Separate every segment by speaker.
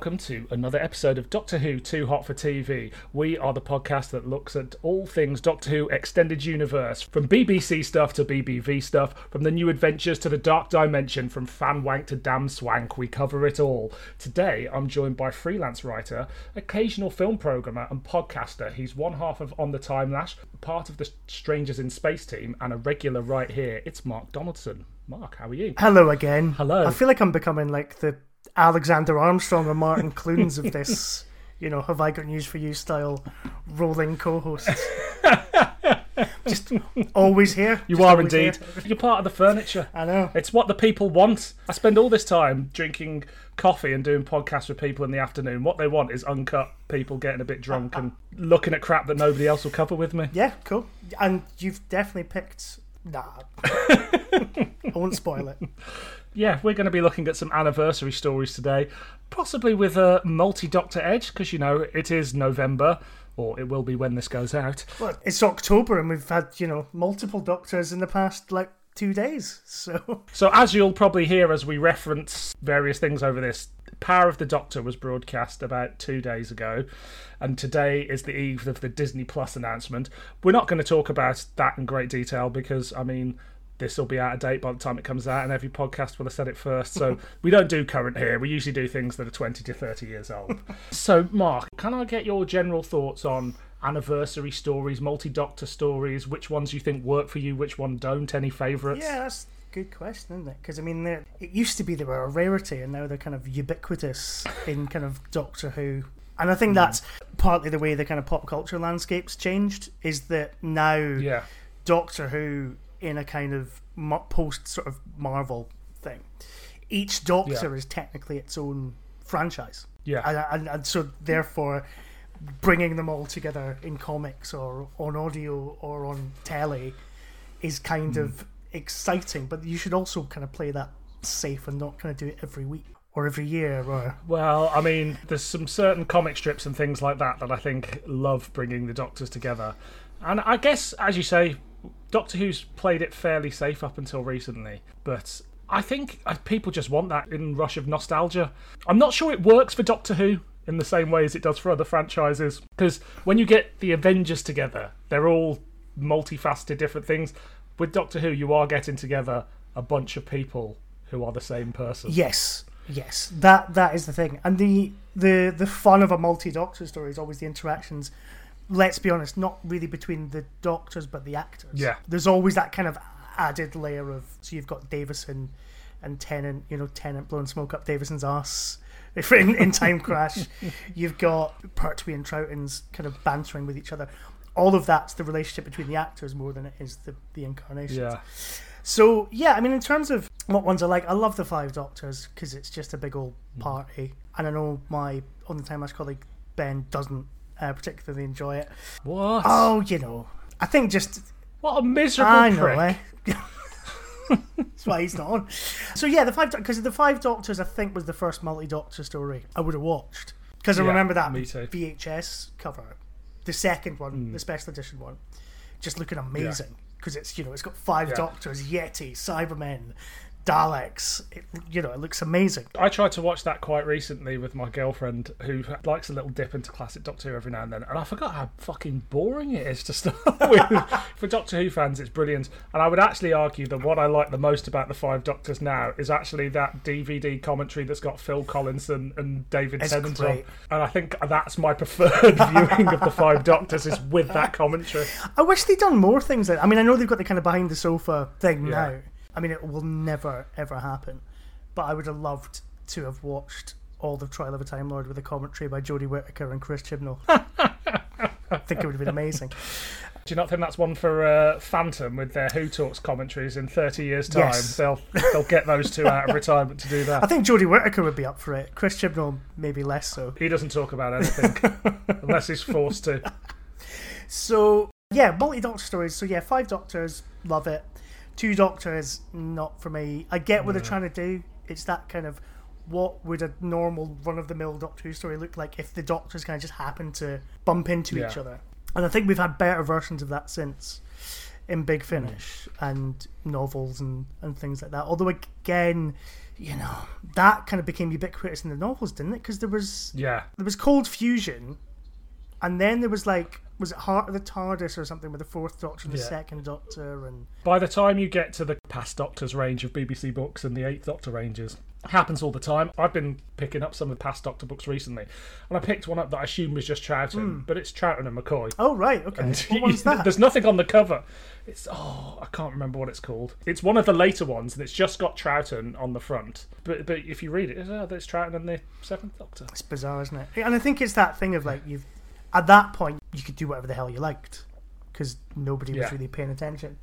Speaker 1: Welcome to another episode of Doctor Who Too Hot for TV. We are the podcast that looks at all things Doctor Who Extended Universe, from BBC stuff to BBV stuff, from the new adventures to the Dark Dimension, from fan wank to damn swank. We cover it all. Today, I'm joined by freelance writer, occasional film programmer, and podcaster. He's one half of On the Time Lash, part of the Strangers in Space team, and a regular right here. It's Mark Donaldson. Mark, how are you?
Speaker 2: Hello again.
Speaker 1: Hello.
Speaker 2: I feel like I'm becoming like the Alexander Armstrong or Martin Clunes of this, you know, have I got news for you style rolling co-hosts. Just always here.
Speaker 1: You are indeed.
Speaker 2: here.
Speaker 1: You're part of the furniture.
Speaker 2: I know.
Speaker 1: It's what the people want. I spend all this time drinking coffee and doing podcasts with people in the afternoon. What they want is uncut people getting a bit drunk and looking at crap that nobody else will cover with me.
Speaker 2: Yeah, cool. And you've definitely picked. Nah. I won't spoil it.
Speaker 1: Yeah, we're going to be looking at some anniversary stories today, possibly with a multi Doctor Edge, because you know it is November, or it will be when this goes out.
Speaker 2: Well, it's October and we've had, you know, multiple doctors in the past like two days. So
Speaker 1: So, as you'll probably hear as we reference various things over this, Power of the Doctor was broadcast about two days ago, and today is the eve of the Disney Plus announcement. We're not going to talk about that in great detail because, I mean, this will be out of date by the time it comes out, and every podcast will have said it first. So, we don't do current here. We usually do things that are 20 to 30 years old. so, Mark, can I get your general thoughts on anniversary stories, multi Doctor stories? Which ones you think work for you, which one don't? Any favourites?
Speaker 2: Yeah, that's a good question, isn't it? Because I mean, it used to be they were a rarity, and now they're kind of ubiquitous in kind of Doctor Who. And I think hmm. that's partly the way the kind of pop culture landscape's changed. Is that now
Speaker 1: Yeah.
Speaker 2: Doctor Who in a kind of post sort of Marvel thing. Each Doctor
Speaker 1: Yeah.
Speaker 2: is technically its own franchise.
Speaker 1: Yeah.
Speaker 2: and, and, and so therefore bringing them all together in comics or on audio or on telly is kind
Speaker 1: Hmm.
Speaker 2: of exciting but you should also kind of play that safe and not kind of do it every week or every year or
Speaker 1: Well, I mean, there's some certain comic strips and things like that that I think love bringing the Doctors together. And I guess, as you say, Doctor Who's played it fairly safe up until recently. But I think uh, people just want that in rush of nostalgia. I'm not sure it works for Doctor Who in the same way as it does for other franchises. Because when you get the Avengers together, they're all multifaceted different things. With Doctor Who, you are getting together a bunch of people who are the same person.
Speaker 2: yes yes that that is the thing and the the the fun of a multi-doctor story is always the interactions let's be honest not really between the doctors but the actors
Speaker 1: Yeah.
Speaker 2: there's always that kind of added layer of so you've got davison and Tennant, you know, Tennant blowing smoke up Davison's ass if in, in Time Crash. You've got Pertwee and Troughton's kind of bantering with each other. All of that's the relationship between the actors more than it is the, the incarnations.
Speaker 1: Yeah.
Speaker 2: So, yeah, I mean, in terms of what ones I like, I love the Five Doctors because it's just a big old hmm. party. And I know my On the Time Lash colleague Ben doesn't uh, particularly enjoy it.
Speaker 1: What?
Speaker 2: Oh, you know, I think just
Speaker 1: What a miserable
Speaker 2: I know,
Speaker 1: prick.
Speaker 2: eh? That's why he's not on. So yeah, the five because the five Doctors I think was the first multi-Doctor story I would have watched because I
Speaker 1: Yeah,
Speaker 2: remember that. VHS cover, the second one,
Speaker 1: Mm.
Speaker 2: the special edition one, just looking amazing because it's you know it's got five
Speaker 1: Yeah.
Speaker 2: Doctors, Yeti, Cybermen, Daleks. It, you know, it looks amazing.
Speaker 1: I tried to watch that quite recently with my girlfriend who likes a little dip into classic Doctor Who every now and then, and I forgot how fucking boring it is to start with. For Doctor Who fans, it's brilliant. And I would actually argue that what I like the most about the Five Doctors now is actually that DVD commentary that's got Phil Collins and, and David
Speaker 2: It's
Speaker 1: Tennant on. And I think that's my preferred viewing of the Five Doctors is with that commentary.
Speaker 2: I wish they'd done more things. Like, I mean, I know they've got the kind of behind the sofa thing
Speaker 1: Yeah.
Speaker 2: now. I mean, it will never ever happen. But I would have loved to have watched all the Trial of a Time Lord with a commentary by Jodie Whittaker and Chris Chibnall. I think it would have been amazing.
Speaker 1: Do you not think that's one for uh, Phantom with their Who Talks commentaries in 30 years' time?
Speaker 2: Yes.
Speaker 1: They'll they'll get those two out of retirement to do that.
Speaker 2: I think Jodie Whittaker would be up for it. Chris Chibnall maybe less so.
Speaker 1: He doesn't talk about anything unless he's forced to.
Speaker 2: So yeah, multi Doctor stories. So yeah, five Doctors, love it. Two Doctors, not for me. I get what they're trying to do. It's that kind of what would a normal run of the mill Doctor Who story look like if the Doctors kind of just happened to bump into each other. And I think we've had better versions of that since. in Big hmm. Finish and novels and, and things like that. Although again, you know, that kind of became ubiquitous in the novels, didn't it? Because there was
Speaker 1: Yeah.
Speaker 2: there was Cold Fusion, and then there was like was it Heart of the TARDIS or something with the Fourth Doctor and the
Speaker 1: Yeah.
Speaker 2: Second Doctor and
Speaker 1: By the time you get to the past Doctors range of BBC books and the Eighth Doctor ranges, happens all the time. I've been picking up some of the past Doctor books recently, and I picked one up that I assumed was just Troughton, hmm. but it's Troughton and McCoy.
Speaker 2: oh right okay
Speaker 1: And
Speaker 2: what one's that?
Speaker 1: There's nothing on the cover. It's oh, I can't remember what it's called. It's one of the later ones, and it's just got Troughton on the front. But but if you read it, it's, oh, it's Troughton and the Seventh Doctor.
Speaker 2: It's bizarre, isn't it? And I think it's that thing of like you've at that point you could do whatever the hell you liked because nobody was really paying attention.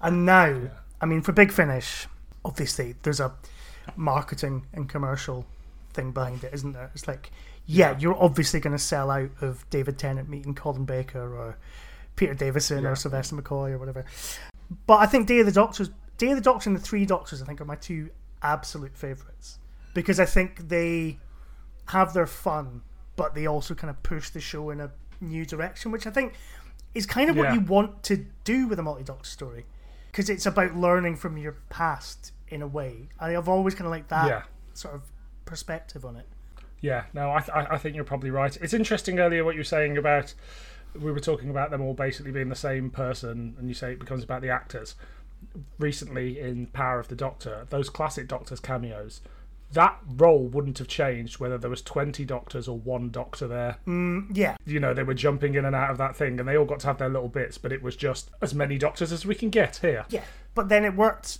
Speaker 2: And now, I mean, for Big Finish, obviously there's a marketing and commercial thing behind it, isn't there? It's like, yeah, you're obviously going to sell out of David Tennant meeting Colin Baker or Peter Davison
Speaker 1: Yeah.
Speaker 2: or Sylvester McCoy or whatever. But I think Day of the Doctors, Day of the Doctor and the Three Doctors, I think are my two absolute favourites because I think they have their fun, but they also kind of push the show in a new direction, which I think is kind of what you want to do with a multi Doctor story because it's about learning from your past in a way. I've always kind of liked that
Speaker 1: Yeah.
Speaker 2: sort of perspective on it.
Speaker 1: Yeah, no, I, th- I I think you're probably right. It's interesting earlier what you were saying about we were talking about them all basically being the same person, and you say it becomes about the actors. Recently, in Power of the Doctor, those classic Doctors cameos, that role wouldn't have changed whether there was twenty Doctors or one Doctor there.
Speaker 2: Mm, yeah,
Speaker 1: You know, they were jumping in and out of that thing, and they all got to have their little bits, but it was just as many Doctors as we can get here.
Speaker 2: yeah. But then it worked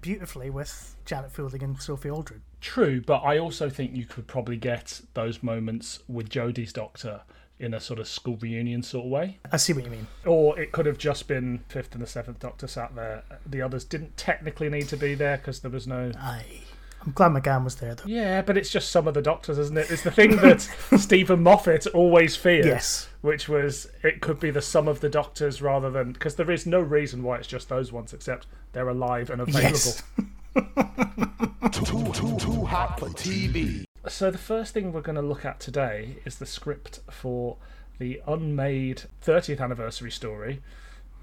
Speaker 2: beautifully with Janet Fielding and Sophie Aldred.
Speaker 1: True, but I also think you could probably get those moments with Jodie's Doctor in a sort of school reunion sort of way.
Speaker 2: I see what you mean.
Speaker 1: Or it could have just been Fifth and the Seventh Doctor sat there. The others didn't technically need to be there because there was no.
Speaker 2: Aye. I'm glad McGann was there, though.
Speaker 1: Yeah, but it's just some of the Doctors, isn't it? It's the thing that Steven Moffat always feared.
Speaker 2: Yes.
Speaker 1: Which was it could be the sum of the Doctors rather than because there is no reason why it's just those ones except they're alive and available.
Speaker 2: Yes.
Speaker 3: Too, too, too hot for TV.
Speaker 1: So the first thing we're going to look at today is the script for the unmade 30th anniversary story,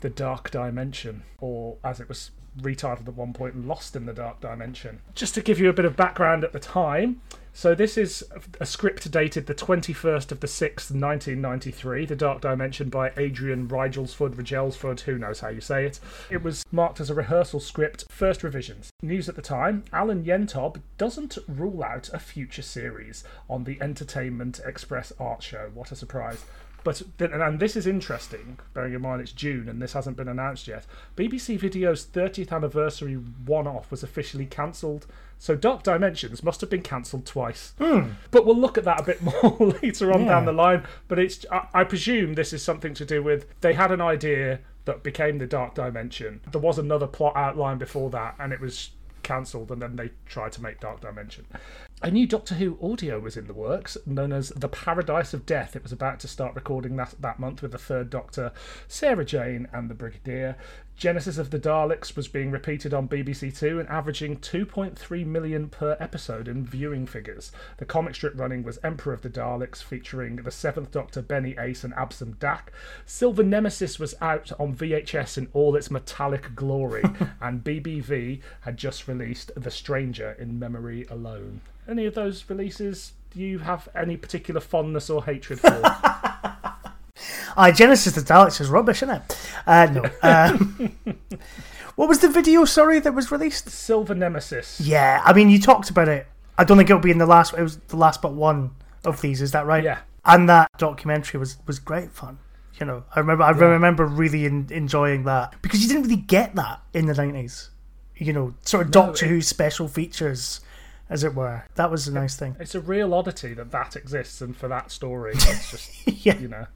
Speaker 1: The Dark Dimension, or as it was retitled at one point, Lost in the Dark Dimension. Just to give you a bit of background at the time, so this is a script dated the 21st of the 6th, 1993, The Dark Dimension by Adrian Rigelsford, Rigelsford, who knows how you say it. It was marked as a rehearsal script, first revisions. News at the time, Alan Yentob doesn't rule out a future series on the Entertainment Express art show. What a surprise. But and this is interesting, bearing in mind it's June and this hasn't been announced yet. BBC Video's 30th anniversary one-off was officially cancelled, so Dark Dimensions must have been cancelled twice. Hmm. But we'll look at that a bit more later on down the line. But it's I, I presume this is something to do with they had an idea that became the Dark Dimension. There was another plot outline before that, and it was cancelled, and then they tried to make Dark Dimension. A new Doctor Who audio was in the works, known as The Paradise of Death. It was about to start recording that, that month with the third Doctor, Sarah Jane, and the Brigadier. Genesis of the Daleks was being repeated on BBC Two and averaging 2.3 million per episode in viewing figures. The comic strip running was Emperor of the Daleks, featuring the Seventh Doctor, Benny Ace, and Abslom Daak. Silver Nemesis was out on VHS in all its metallic glory, and BBV had just released The Stranger in Memory Alone. Any of those releases do you have any particular fondness or hatred for?
Speaker 2: Aye, Genesis the Daleks is rubbish, isn't it? Uh, no. Um, what was the video, sorry, that was released?
Speaker 1: Silver Nemesis.
Speaker 2: Yeah, I mean, you talked about it. I don't think it'll be in the last. It was the last but one of these. Is that right?
Speaker 1: Yeah.
Speaker 2: And that documentary was was great fun. You know, I remember. I remember really en- enjoying that because you didn't really get that in the nineties. You know, sort of Doctor
Speaker 1: it-
Speaker 2: Who special features, as it were. That was a nice thing.
Speaker 1: It's a real oddity that that exists, and for that story, it's just,
Speaker 2: yeah.
Speaker 1: you know.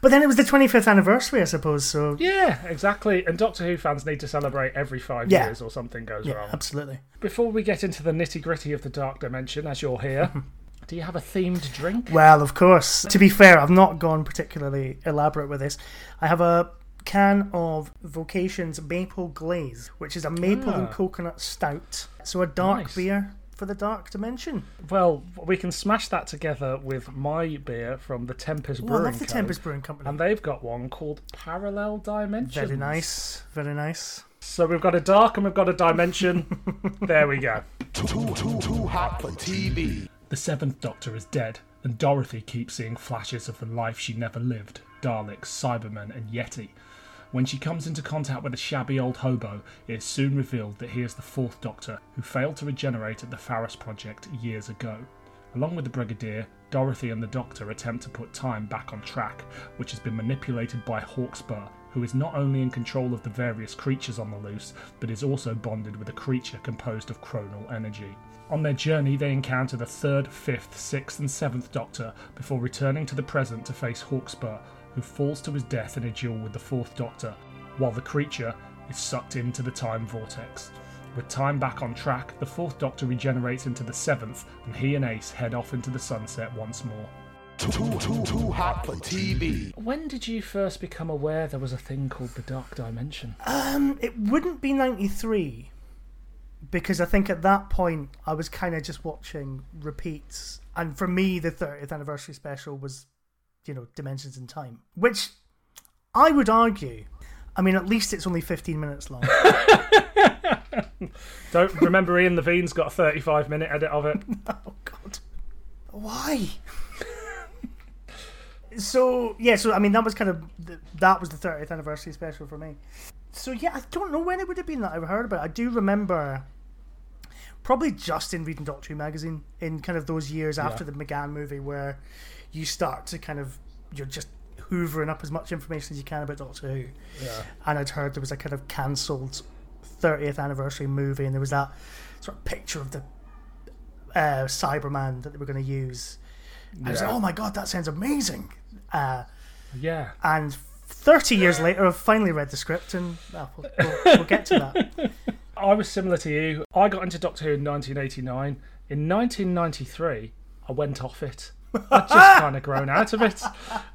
Speaker 2: But then it was the twenty fifth anniversary, I suppose. So
Speaker 1: Yeah, exactly. And Doctor Who fans need to celebrate every five
Speaker 2: Yeah.
Speaker 1: years or something goes
Speaker 2: yeah,
Speaker 1: wrong.
Speaker 2: absolutely.
Speaker 1: Before we get into the nitty gritty of the Dark Dimension, as you're here, do you have a themed drink?
Speaker 2: Well, of course. To be fair, I've not gone particularly elaborate with this. I have a can of Vocations Maple Glaze, which is a maple and
Speaker 1: Ah.
Speaker 2: coconut stout. So a dark
Speaker 1: Nice.
Speaker 2: beer for the Dark Dimension.
Speaker 1: Well, we can smash that together with my beer from the Tempest
Speaker 2: Oh, I
Speaker 1: Brewing
Speaker 2: love the
Speaker 1: Co.
Speaker 2: Tempest Brewing Company.
Speaker 1: And they've got one called Parallel Dimensions.
Speaker 2: Very nice, very nice.
Speaker 1: So we've got a dark and we've got a dimension. there we go.
Speaker 3: Too, too, too hot for TV.
Speaker 1: The Seventh Doctor is dead, and Dorothy keeps seeing flashes of the life she never lived Daleks, Cybermen, and Yeti. When she comes into contact with a shabby old hobo, it is soon revealed that he is the Fourth Doctor, who failed to regenerate at the Pharos Project years ago. Along with the Brigadier, Dorothy and the Doctor attempt to put time back on track, which has been manipulated by Hawkspur, who is not only in control of the various creatures on the loose, but is also bonded with a creature composed of chronal energy. On their journey, they encounter the third, fifth, sixth, and seventh Doctor before returning to the present to face Hawkspur, who falls to his death in a duel with the fourth Doctor, while the creature is sucked into the time vortex. With time back on track, the fourth Doctor regenerates into the seventh, and he and Ace head off into the sunset once more.
Speaker 3: Too, too, too hot for TV.
Speaker 1: When did you first become aware there was a thing called the Dark Dimension?
Speaker 2: Um, it wouldn't be ninety three, because I think at that point I was kind of just watching repeats, and for me the thirtieth anniversary special was, you know, Dimensions in Time, which I would argue. I mean, at least it's only fifteen minutes long.
Speaker 1: Don't remember Ian Levine's got a 35 minute edit of it.
Speaker 2: oh God, why? so yeah, so I mean that was kind of the, that was the thirtieth anniversary special for me. So yeah, I don't know when it would have been that I heard about. it. I do remember probably just in reading Doctor Who magazine in kind of those years after the McGann movie where you start to kind of you're just hoovering up as much information as you can about Doctor Who.
Speaker 1: Yeah.
Speaker 2: And I'd heard there was a kind of cancelled 30th anniversary movie, and there was that sort of picture of the uh, Cyberman that they were going to use. I was like, oh my god, that sounds amazing. Uh,
Speaker 1: Yeah.
Speaker 2: and 30 years later, I've finally read the script, and well, we'll, we'll, we'll get to that.
Speaker 1: I was similar to you. I got into Doctor Who in 1989. In 1993, I went off it. I'd just kind of grown out of it.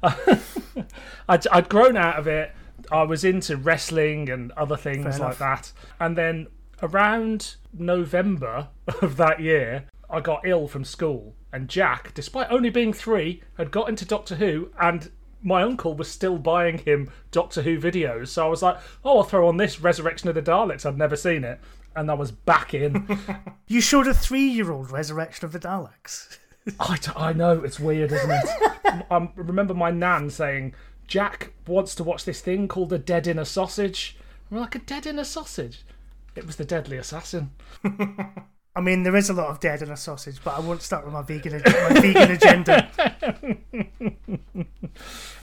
Speaker 1: I'd, I'd grown out of it. I was into wrestling and other things like that. And then around November of that year, I got ill from school. And Jack, despite only being three, had got into Doctor Who and my uncle was still buying him Doctor Who videos. So I was like, oh, I'll throw on this Resurrection of the Daleks. I'd never seen it. And I was back in.
Speaker 2: You showed a three year old Resurrection of the Daleks.
Speaker 1: I, d- I know, it's weird, isn't it? I um, remember my nan saying, Jack wants to watch this thing called A Dead in a Sausage. I'm like, A Dead in a Sausage? It was the Deadly Assassin.
Speaker 2: I mean, there is a lot of dead in a sausage, but I won't start with my vegan, my vegan agenda.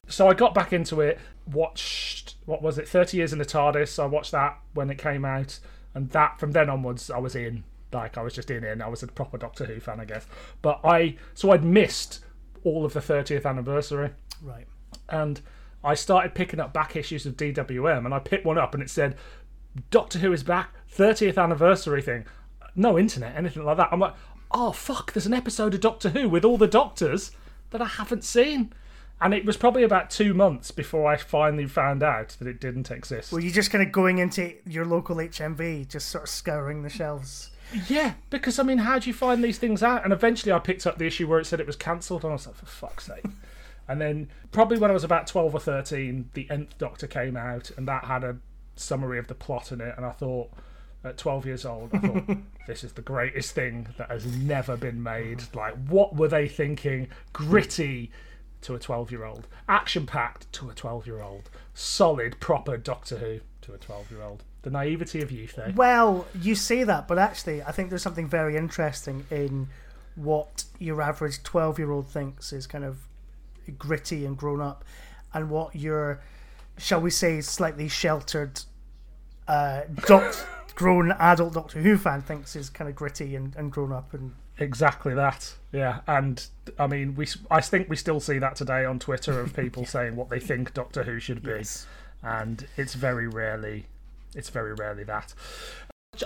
Speaker 1: So I got back into it, watched, what was it, 30 Years in the TARDIS. I watched that when it came out. And that, from then onwards, I was in. Like, I was just in in. I was a proper Doctor Who fan, I guess. But I, so I'd missed all of the 30th anniversary.
Speaker 2: Right.
Speaker 1: and I started picking up back issues of DWM, and I picked one up, and it said, "Doctor Who is back, 30th anniversary thing." No internet, anything like that. I'm like, "Oh fuck!" There's an episode of Doctor Who with all the Doctors that I haven't seen, and it was probably about two months before I finally found out that it didn't exist.
Speaker 2: Were you just kind of going into your local HMV, just sort of scouring the shelves?
Speaker 1: Yeah, because I mean, how do you find these things out? And eventually, I picked up the issue where it said it was cancelled, and I was like, for fuck's sake. and then, probably when I was about twelve or thirteen, the Nth Doctor came out, and that had a summary of the plot in it. And I thought, at twelve years old, I thought, this is the greatest thing that has never been made. Like, what were they thinking? Gritty to a twelve-year-old, action-packed to a twelve-year-old, solid, proper Doctor Who to a twelve-year-old. The naivety of youth, eh?
Speaker 2: Well, you say that, but actually, I think there's something very interesting in what your average 12 year old thinks is kind of gritty and grown up, and what your, shall we say, slightly sheltered, uh, doc- grown adult Doctor Who fan thinks is kind of gritty and, and grown up. And
Speaker 1: Exactly that. Yeah, and I mean, we I think we still see that today on Twitter of people saying what they think Doctor Who should be,
Speaker 2: Yes.
Speaker 1: and it's very rarely, it's very rarely that.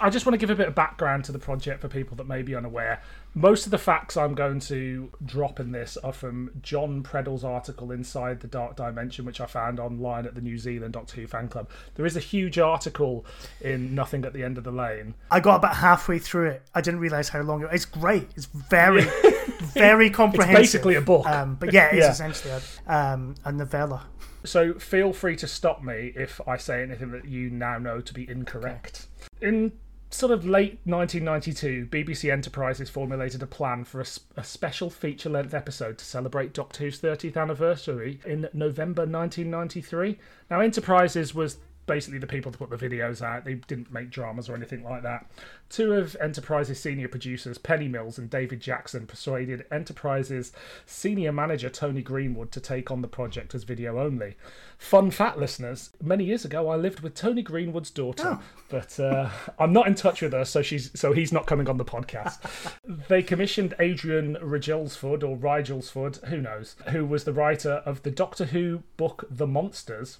Speaker 1: I just want to give a bit of background to the project for people that may be unaware. Most of the facts I'm going to drop in this are from Jon Preddle's article inside the Dark Dimension, which I found online at the New Zealand Doctor Who fan club. There is a huge article in Nothing at the End of the Lane.
Speaker 2: I got about halfway through it. I didn't realize how long it. It's great. It's very, very comprehensive.
Speaker 1: It's basically a book.
Speaker 2: Um, but yeah, it's
Speaker 1: Yeah.
Speaker 2: essentially a, um, a novella.
Speaker 1: So feel free to stop me if I say anything that you now know to be incorrect. In sort of late 1992, BBC Enterprises formulated a plan for a special feature length episode to celebrate Doctor Who's 30th anniversary in November 1993. Now, Enterprises was basically the people to put the videos out. They didn't make dramas or anything like that. Two of Enterprises' senior producers, Penny Mills and David Jackson, persuaded Enterprises' senior manager Tony Greenwood to take on the project as video only. Fun fact, listeners: many years ago, I lived with Tony Greenwood's daughter, but uh, I'm not in touch with her, so she's so he's not coming on the podcast. they commissioned Adrian Rigelsford or Rigelsford, who knows, who was the writer of the Doctor Who book The Monsters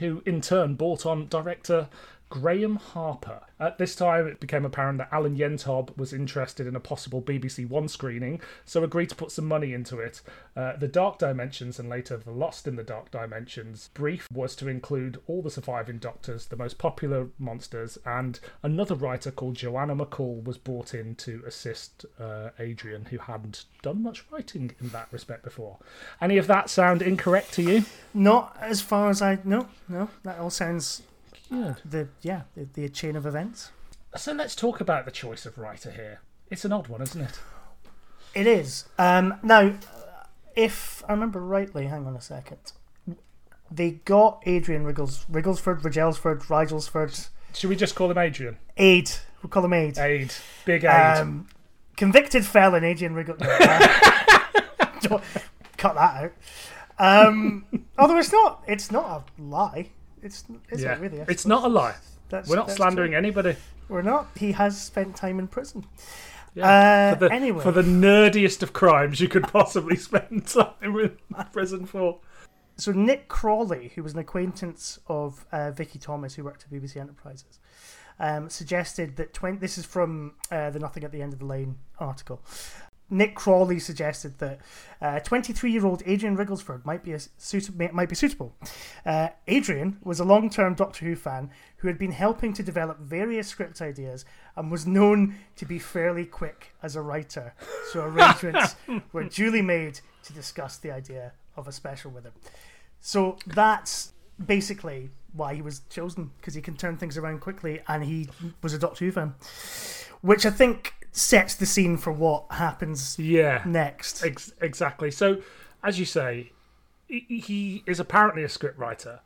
Speaker 1: who in turn bought on director Graeme Harper. At this time, it became apparent that Alan Yentob was interested in a possible BBC One screening, so agreed to put some money into it. Uh, the Dark Dimensions and later The Lost in the Dark Dimensions brief was to include all the surviving Doctors, the most popular monsters, and another writer called Joanna McCall was brought in to assist uh, Adrian, who hadn't done much writing in that respect before. Any of that sound incorrect to you?
Speaker 2: Not as far as I no no. That all sounds
Speaker 1: Good.
Speaker 2: the yeah the, the chain of events.
Speaker 1: So let's talk about the choice of writer here. It's an odd one, isn't it?
Speaker 2: It is. Um, now, if I remember rightly, hang on a second. They got Adrian Riggles, Rigglesford, Rigelsford, Rigelsford,
Speaker 1: Should we just call him Adrian?
Speaker 2: Aid. We'll call him Aid.
Speaker 1: Aid. Big Aid.
Speaker 2: Um, convicted felon Adrian Riggles. Uh, cut that out. Um, although it's not, it's not a lie. It's is
Speaker 1: yeah.
Speaker 2: it really? I
Speaker 1: it's
Speaker 2: suppose
Speaker 1: not a lie.
Speaker 2: that's-
Speaker 1: We're not slandering
Speaker 2: true.
Speaker 1: anybody.
Speaker 2: We're not. He has spent time in prison.
Speaker 1: Yeah.
Speaker 2: Uh,
Speaker 1: for, the,
Speaker 2: anyway.
Speaker 1: for the nerdiest of crimes you could possibly spend time in prison for.
Speaker 2: so Nick Crawley, who was an acquaintance of uh, Vicky Thomas, who worked at BBC Enterprises, um, suggested that 20, this is from uh, the Nothing at the End of the Lane article. Nick Crawley suggested that 23-year-old Adrian Rigglesford might be a suit- might be suitable. Uh, Adrian was a long-term Doctor Who fan who had been helping to develop various script ideas and was known to be fairly quick as a writer. So arrangements were duly made to discuss the idea of a special with him. So that's basically why he was chosen because he can turn things around quickly and he was a Doctor Who fan, which I think sets the scene for what happens
Speaker 1: Yeah.
Speaker 2: next.
Speaker 1: Ex- exactly. So, as you say, he, he is apparently a script writer.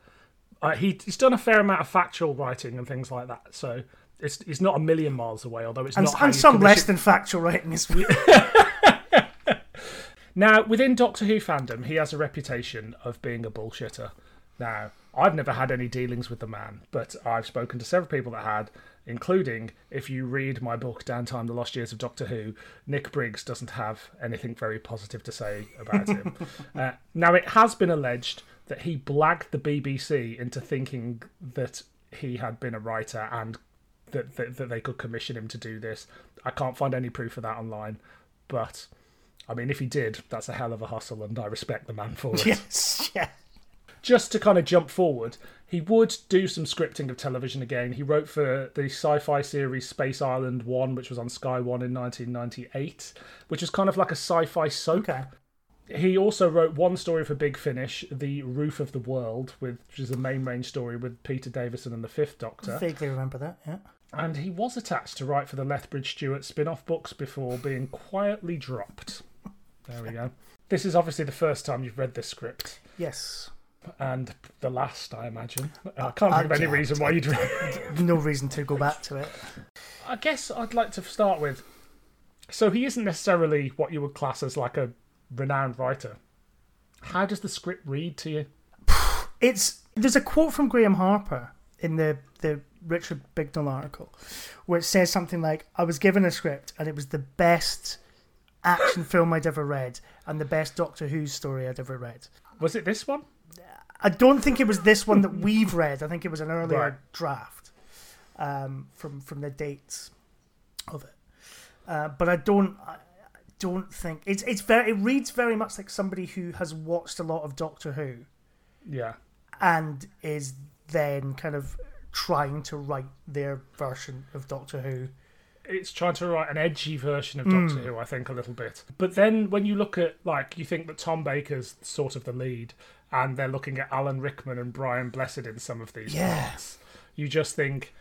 Speaker 1: Uh, he, he's done a fair amount of factual writing and things like that. So it's it's not a million miles away. Although it's
Speaker 2: And,
Speaker 1: not
Speaker 2: and some less than factual writing well.
Speaker 1: Now, within Doctor Who fandom, he has a reputation of being a bullshitter. Now, I've never had any dealings with the man, but I've spoken to several people that had, including, if you read my book, Downtime The Lost Years of Doctor Who, Nick Briggs doesn't have anything very positive to say about him. uh, now, it has been alleged that he blagged the BBC into thinking that he had been a writer and that, that, that they could commission him to do this. I can't find any proof of that online, but I mean, if he did, that's a hell of a hustle, and I respect the man for it.
Speaker 2: yes, yeah.
Speaker 1: Just to kind of jump forward, he would do some scripting of television again. He wrote for the sci fi series Space Island 1, which was on Sky 1 in 1998, which is kind of like a sci fi soap.
Speaker 2: Okay.
Speaker 1: He also wrote one story for Big Finish, The Roof of the World, which is a main range story with Peter Davison and the Fifth Doctor.
Speaker 2: Vaguely remember that, yeah.
Speaker 1: And he was attached to write for the Lethbridge Stewart spin off books before being quietly dropped. There we go. This is obviously the first time you've read this script,
Speaker 2: Yes.
Speaker 1: And the last, I imagine. I uh, can't think of any
Speaker 2: uh,
Speaker 1: reason why you'd read
Speaker 2: No reason to go back to it.
Speaker 1: I guess I'd like to start with. So he isn't necessarily what you would class as like a renowned writer. How does the script read to you?
Speaker 2: It's there's a quote from Graeme Harper in the the Richard Bignell article, where it says something like, "I was given a script and it was the best action film I'd ever read and the best Doctor Who story I'd ever read."
Speaker 1: Was it this one?
Speaker 2: I don't think it was this one that we've read. I think it was an earlier
Speaker 1: Right.
Speaker 2: draft um, from from the dates of it. Uh, but I don't. I- don't think it's it's very it reads very much like somebody who has watched a lot of Doctor Who
Speaker 1: Yeah.
Speaker 2: and is then kind of trying to write their version of Doctor Who.
Speaker 1: it's trying to write an edgy version of Doctor Who, I think, a little bit. But then when you look at, like, you think that Tom Baker's sort of the lead, and they're looking at Alan Rickman and Brian Blessed in some of these
Speaker 2: Yeah.
Speaker 1: parts, you just think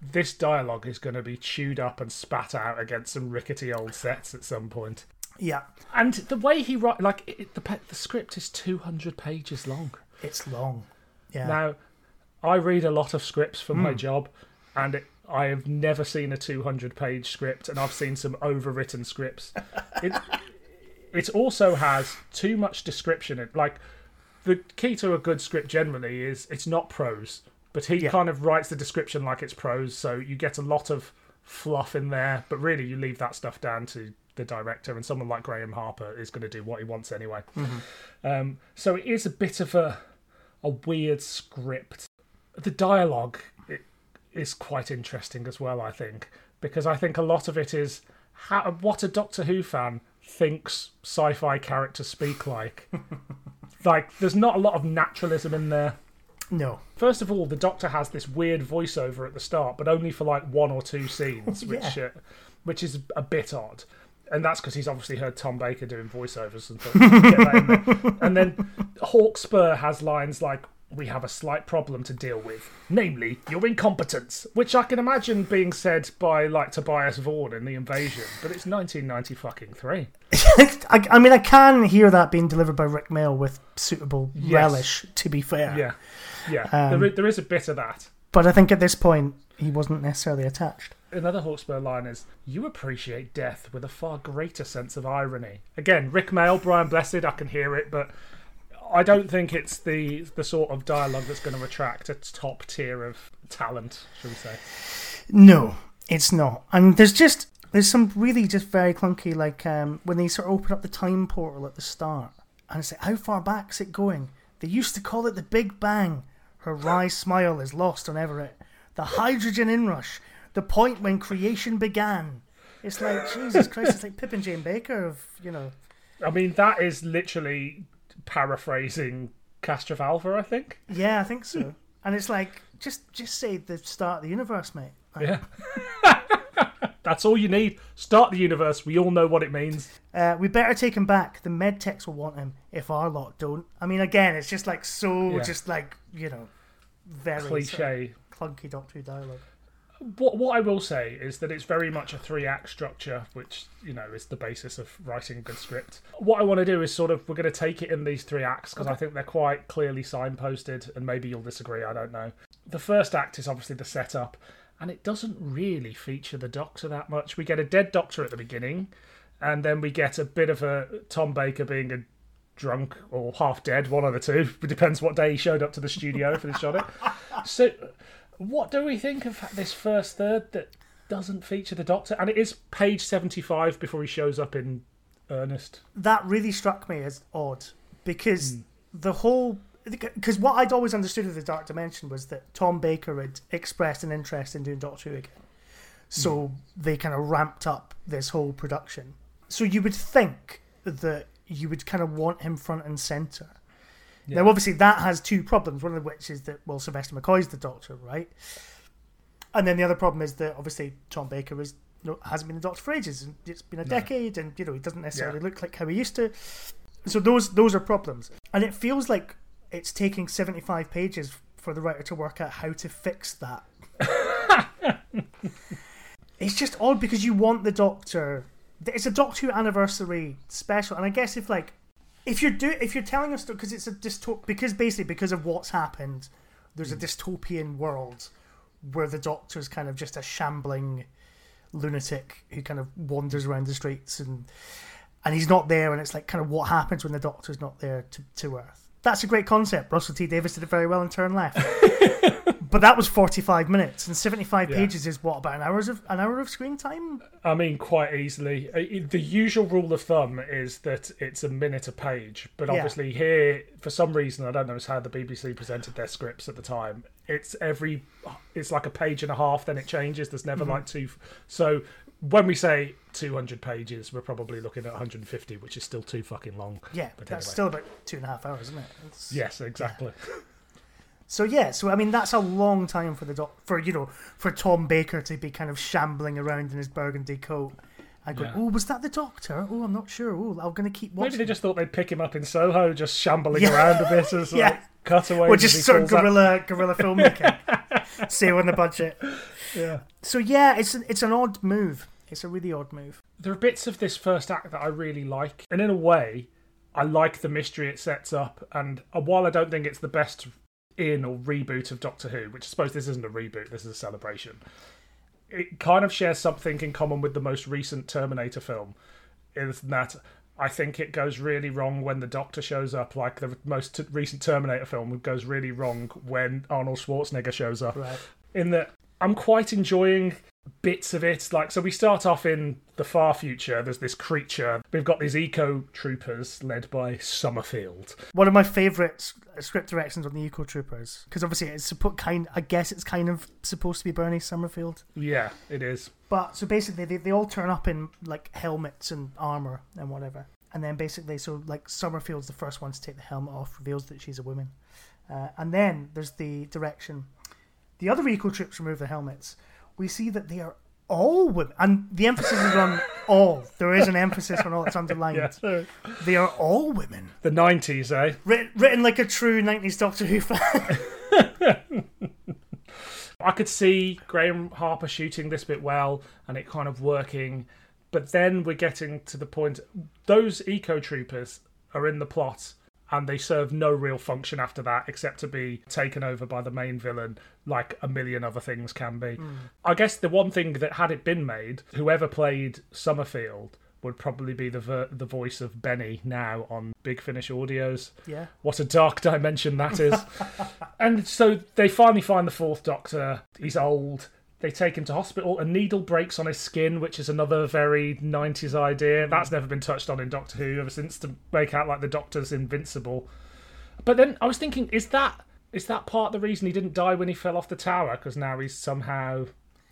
Speaker 1: this dialogue is going to be chewed up and spat out against some rickety old sets at some point.
Speaker 2: Yeah,
Speaker 1: And the way he write, like, it, the, the script is 200 pages long.
Speaker 2: it's long. Yeah.
Speaker 1: Now, I read a lot of scripts for my hmm. job, and it, I have never seen a 200 page script, and I've seen some overwritten scripts. It, it also has too much description. It like the key to a good script generally is it's not prose, but he
Speaker 2: Yeah.
Speaker 1: kind of writes the description like it's prose, so you get a lot of fluff in there. But really, you leave that stuff down to the director, and someone like Graeme Harper is going to do what he wants anyway. Um, so it is a bit of a a weird script. The dialogue is quite interesting as well, I think, because I think a lot of it is how, what a Doctor Who fan thinks sci-fi characters speak like. like, there's not a lot of naturalism in there.
Speaker 2: no.
Speaker 1: First of all, the Doctor has this weird voiceover at the start, but only for like one or two scenes, which uh, which is a bit odd. And that's because he's obviously heard Tom Baker doing voiceovers and thought, "Get that in there." And then Hawkspur has lines like, "We have a slight problem to deal with, namely your incompetence," which I can imagine being said by like Tobias Vaughn in The Invasion, but it's 1990 fucking three.
Speaker 2: I, I mean, I can hear that being delivered by Rickman with suitable
Speaker 1: Yes.
Speaker 2: relish, to be fair.
Speaker 1: Yeah, yeah.
Speaker 2: Um,
Speaker 1: there, there is a bit of that.
Speaker 2: But I think at this point, he wasn't necessarily attached.
Speaker 1: Another Hawkspur line is, You appreciate death with a far greater sense of irony. Again, Rickman, Brian Blessed, I can hear it, but I don't think it's the the sort of dialogue that's going to attract a top tier of talent, shall we say.
Speaker 2: No, it's not. And there's just there's some really just very clunky like um, when they sort of open up the time portal at the start, and it's like how far back's it going? They used to call it the Big Bang. Her wry smile is lost on Everett. The hydrogen inrush, the point when creation began. It's like Jesus Christ. It's like Pip and Jane Baker of you know.
Speaker 1: I mean, that is literally paraphrasing Castrovalva, I think.
Speaker 2: Yeah, I think so. And it's like just just say the start of the universe, mate. Like,
Speaker 1: Yeah. That's all you need. Start the universe. We all know what it means.
Speaker 2: Uh, we better take him back. The medtechs will want him if our lot don't. I mean, again, it's just like so,
Speaker 1: Yeah.
Speaker 2: just like you know, very sort of
Speaker 1: Cliche.
Speaker 2: clunky Doctor Who dialogue.
Speaker 1: What what I will say is that it's very much a three act structure, which you know is the basis of writing a good script. What I want to do is sort of we're going to take it in these three acts because I think they're quite clearly signposted, and maybe you'll disagree. I don't know. The first act is obviously the setup, and it doesn't really feature the Doctor that much. We get a dead Doctor at the beginning, and then we get a bit of a Tom Baker being a drunk or half dead, one of the two. It depends what day he showed up to the studio for the shot it. So, what do we think of this first third that doesn't feature the Doctor? And it is page seventy-five before he shows up in earnest.
Speaker 2: That really struck me as odd because
Speaker 1: Hmm.
Speaker 2: the whole because what I'd always understood of the Dark Dimension was that Tom Baker had expressed an interest in doing Doctor Who again, so
Speaker 1: Hmm.
Speaker 2: they kind of ramped up this whole production. So you would think that you would kind of want him front and center.
Speaker 1: Yeah.
Speaker 2: Now, obviously, that has two problems. One of which is that well, Sylvester McCoy's the Doctor, right? And then the other problem is that obviously Tom Baker is no, hasn't been the Doctor for ages, and it's been a decade, and you know he doesn't necessarily
Speaker 1: Yeah.
Speaker 2: look like how he used to. So those those are problems, and it feels like it's taking seventy five pages for the writer to work out how to fix that. it's just odd because you want the Doctor. It's a Doctor Who anniversary special, and I guess if like if you're do if you're telling us because it's a dystop because basically because of what's happened, there's a mm. dystopian world where the Doctor's kind of just a shambling lunatic who kind of wanders around the streets and and he's not there and it's like kind of what happens when the Doctor's not there to, to Earth. That's a great concept. Russell T Davies did it very well in Turn Left. but that was 45 minutes and 75
Speaker 1: Yeah.
Speaker 2: pages is what about an hours of an hour of screen time?
Speaker 1: I mean, quite easily. The usual rule of thumb is that it's a minute a page, but
Speaker 2: Yeah.
Speaker 1: obviously here, for some reason, I don't know how the BBC presented their scripts at the time. It's every, it's like a page and a half, then it changes. There's never mm-hmm. like two. So when we say 200 pages, we're probably looking at 150, which is still too fucking long.
Speaker 2: Yeah,
Speaker 1: But
Speaker 2: that's
Speaker 1: anyway.
Speaker 2: still about two and a half hours, isn't it? It's-
Speaker 1: Yes, exactly.
Speaker 2: So yeah, so I mean that's a long time for the doc for you know for Tom Baker to be kind of shambling around in his burgundy coat I go,
Speaker 1: Yeah.
Speaker 2: "Oh, was that the Doctor? Oh, I'm not sure. Oh, I'm going to keep watching.
Speaker 1: Maybe they just thought they'd pick him up in Soho, just shambling
Speaker 2: Yeah.
Speaker 1: around a bit as like,
Speaker 2: Yeah.
Speaker 1: cutaways.
Speaker 2: or
Speaker 1: as he
Speaker 2: just sort of guerrilla guerrilla filmmaking, save on the budget.
Speaker 1: Yeah.
Speaker 2: So yeah, it's an, it's an odd move. It's a really odd move.
Speaker 1: There are bits of this first act that I really like, and in a way, I like the mystery it sets up. And uh, while I don't think it's the best in or reboot of Doctor Who, which I suppose this isn't a reboot, this is a celebration, it kind of shares something in common with the most recent Terminator film, is that I think it goes really wrong when the Doctor shows up, like the most t- recent Terminator film goes really wrong when Arnold Schwarzenegger shows up
Speaker 2: Right.
Speaker 1: in that I'm quite enjoying bits of it. Like, so we start off in the far future. There's this creature. We've got these eco troopers led by Summerfield.
Speaker 2: One of my favourite script directions on the Eco Troopers because obviously it's kind. I guess it's kind of supposed to be Bernie Summerfield.
Speaker 1: Yeah, it is.
Speaker 2: But so basically, they, they all turn up in like helmets and armor and whatever. And then basically, so like Summerfield's the first one to take the helmet off, reveals that she's a woman. Uh, and then there's the direction. The other eco troops remove their helmets. We see that they are all women. And the emphasis is on all. There is an emphasis on all. It's underlined.
Speaker 1: Yeah.
Speaker 2: They are all women.
Speaker 1: the 90s, eh?
Speaker 2: Written, written like a true 90s Doctor Who fan.
Speaker 1: I could see Graeme Harper shooting this bit well and it kind of working. But then we're getting to the point those eco troopers are in the plot and they serve no real function after that except to be taken over by the main villain like a million other things can be. Hmm. I guess the one thing that had it been made, whoever played Summerfield would probably be the ver- the voice of Benny now on Big Finish Audios.
Speaker 2: yeah.
Speaker 1: What a dark dimension that is. and so they finally find the fourth doctor. He's old. They take him to hospital. A needle breaks on his skin, which is another very 90s idea. That's never been touched on in Doctor Who ever since to make out like the Doctor's invincible. But then I was thinking, is that is that part of the reason he didn't die when he fell off the tower? Because now he's somehow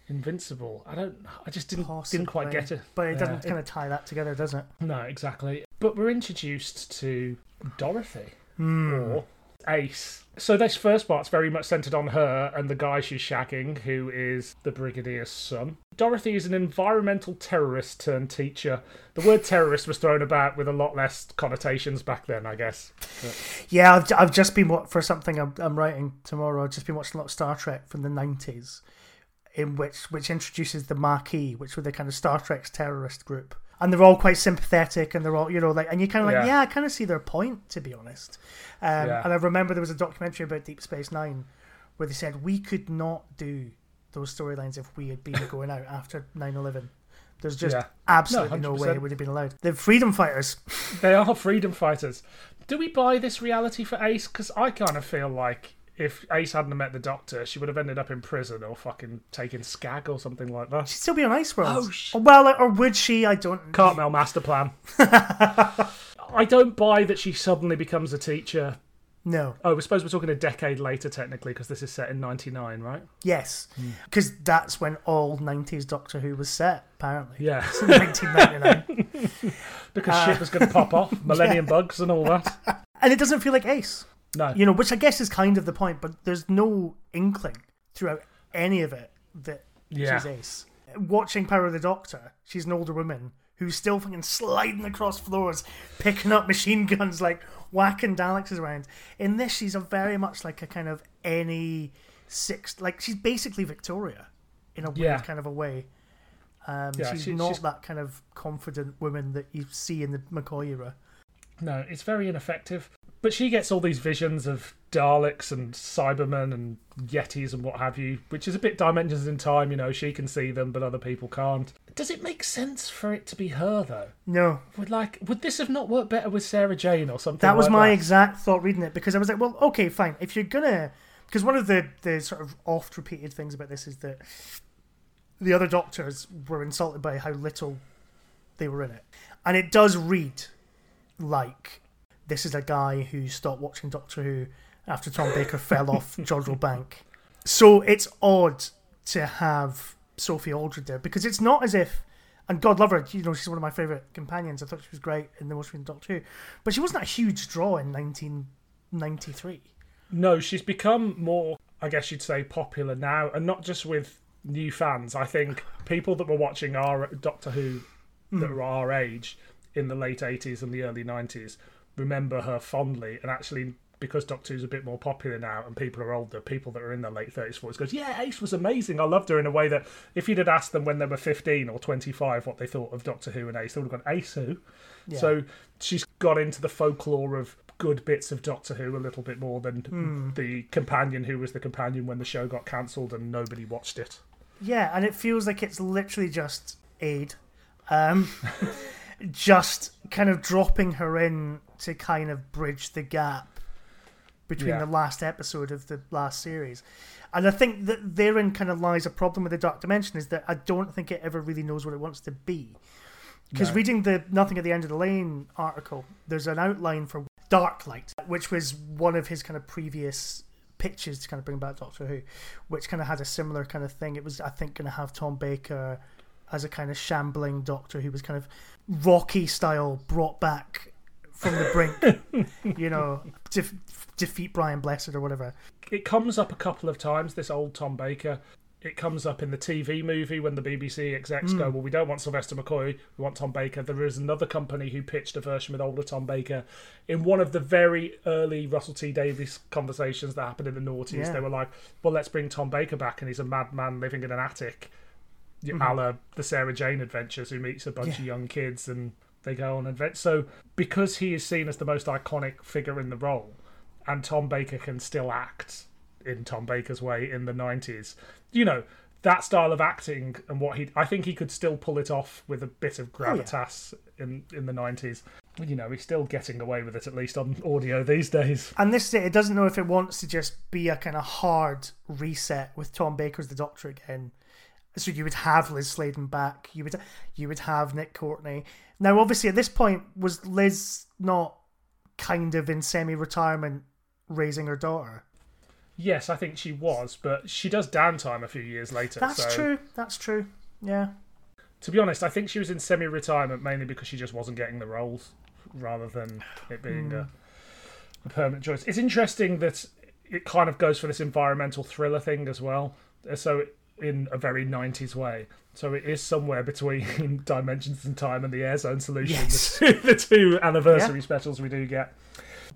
Speaker 1: invincible. I don't. I just didn't didn't quite get it.
Speaker 2: But it
Speaker 1: Yeah,
Speaker 2: doesn't kind of tie that together, does it?
Speaker 1: no, exactly. But we're introduced to Dorothy
Speaker 2: Hmm.
Speaker 1: or Ace. So this first part's very much centered on her and the guy she's shagging, who is the Brigadier's son. Dorothy is an environmental terrorist turned teacher. The word terrorist was thrown about with a lot less connotations back then, I guess.
Speaker 2: Yeah, I've, I've just been for something I'm, I'm writing tomorrow. I've just been watching a lot of Star Trek from the nineties, in which which introduces the Maquis, which were the kind of Star Trek's terrorist group, and they're all quite sympathetic, and they're all you know like, and you kind of like,
Speaker 1: Yeah.
Speaker 2: yeah, I kind of see their point to be honest. Um,
Speaker 1: Yeah.
Speaker 2: And I remember there was a documentary about Deep Space Nine, where they said we could not do those storylines if we had been going out after 9-11. There's just
Speaker 1: Yeah.
Speaker 2: absolutely
Speaker 1: No,
Speaker 2: no, way it would have been allowed. The freedom fighters,
Speaker 1: They are freedom fighters. Do we buy this reality for Ace? Because I kind of feel like if Ace hadn't met the Doctor, she would have ended up in prison or fucking taking skag or something like that.
Speaker 2: she'd still be on Ice World.
Speaker 1: Oh, sh-
Speaker 2: well, or would she? I don't. Know.
Speaker 1: Cartmel master plan. I don't buy that she suddenly becomes a teacher.
Speaker 2: No.
Speaker 1: Oh, I suppose we're talking a decade later, technically, because this is set in '99, right?
Speaker 2: Yes,
Speaker 1: Hmm.
Speaker 2: because that's when all '90s Doctor Who was set. Apparently,
Speaker 1: Yeah,
Speaker 2: 1999,
Speaker 1: because
Speaker 2: Uh,
Speaker 1: shit was going to pop off, Millennium Bugs and all that.
Speaker 2: and it doesn't feel like Ace.
Speaker 1: No,
Speaker 2: You know, which I guess is kind of the point, but there's no inkling throughout any of it that
Speaker 1: Yeah.
Speaker 2: she's Ace. Watching Power of the Doctor, she's an older woman who's still fucking sliding across floors, picking up machine guns, like whacking Daleks around. In this, she's a very much like a kind of any six, like she's basically Victoria in a weird
Speaker 1: Yeah.
Speaker 2: kind of a way. Um,
Speaker 1: Yeah,
Speaker 2: she's
Speaker 1: she-
Speaker 2: not
Speaker 1: she's-
Speaker 2: that kind of confident woman that you see in the McCoy era.
Speaker 1: no, it's very ineffective. But she gets all these visions of Daleks and Cybermen and Yetis and what have you, which is a bit dimensions in time. You know, she can see them, but other people can't. Does it make sense for it to be her though?
Speaker 2: No,
Speaker 1: Would like would this have not worked better with Sarah Jane or something?
Speaker 2: That was
Speaker 1: like
Speaker 2: my
Speaker 1: that?
Speaker 2: exact thought reading it because I was like, well, okay, fine. If you're gonna, because one of the the sort of oft repeated things about this is that the other doctors were insulted by how little they were in it, and it does read like this is a guy who stopped watching Doctor Who after Tom Baker fell off Jodrell Bank. So it's odd to have Sophie Aldred there because it's not as if And God love her, you know, she's one of my favourite companions. I thought she was great in the most recent Doctor Who. But she wasn't a huge draw in 1993.
Speaker 1: No, she's become more, I guess you'd say, popular now, and not just with new fans. I think people that were watching our Doctor Who that mm. were our age in the late 80s and the early 90s remember her fondly, and actually. Because Doctor Who's a bit more popular now and people are older, people that are in their late 30s, 40s goes, Yeah, Ace was amazing. I loved her in a way that if you'd had asked them when they were 15 or 25 what they thought of Doctor Who and Ace, they would have gone, Ace who?
Speaker 2: Yeah.
Speaker 1: So she's got into the folklore of good bits of Doctor Who a little bit more than the companion who was the companion when the show got cancelled and nobody watched it.
Speaker 2: Yeah, and it feels like it's literally just aid. Um, just kind of dropping her in to kind of bridge the gap between
Speaker 1: Yeah.
Speaker 2: the last episode of the last series. And I think that therein kind of lies a problem with the Dark Dimension is that I don't think it ever really knows what it wants to be. Because
Speaker 1: No.
Speaker 2: reading the Nothing at the End of the Lane article, there's an outline for Dark Light, which was one of his kind of previous pitches to kind of bring back Doctor Who, which kind of had a similar kind of thing. It was, I think, going to have Tom Baker as a kind of shambling Doctor who was kind of Rocky style brought back from the brink, you know, def- defeat Brian Blessed or whatever.
Speaker 1: It comes up a couple of times, this old Tom Baker. It comes up in the TV movie when the BBC execs go, hmm. Well, we don't want Sylvester McCoy, we want Tom Baker. There is another company who pitched a version with older Tom Baker. In one of the very early Russell T Davies conversations that happened in the noughties,
Speaker 2: Yeah.
Speaker 1: they were like, Well, let's bring Tom Baker back, and he's a madman living in an attic, mm-hmm. a la the Sarah Jane adventures, who meets a bunch
Speaker 2: Yeah.
Speaker 1: of young kids and they go on adventures. So, because he is seen as the most iconic figure in the role, and Tom Baker can still act in Tom Baker's way in the 90s. You know, that style of acting and what he I think he could still pull it off with a bit of oh,
Speaker 2: yeah.
Speaker 1: gravitas in in the 90s. You know, he's still getting away with it at least on audio these days.
Speaker 2: And this it doesn't know if it wants to just be a kind of hard reset with Tom Baker as the Doctor again. So you would have Liz Sladen back. You would you would have Nick Courtney. Now, obviously, at this point, was Liz not kind of in semi-retirement, raising her daughter?
Speaker 1: Yes, I think she was, but she does downtime a few years later.
Speaker 2: That's
Speaker 1: so,
Speaker 2: true. That's true. Yeah.
Speaker 1: To be honest, I think she was in semi-retirement mainly because she just wasn't getting the roles, rather than it being a, a permanent choice. It's interesting that it kind of goes for this environmental thriller thing as well. So in a very '90s way. So it is somewhere between Dimensions in Time and the Airzone Solution,
Speaker 2: Yes.
Speaker 1: the, two, the two anniversary
Speaker 2: Yeah.
Speaker 1: specials we do get.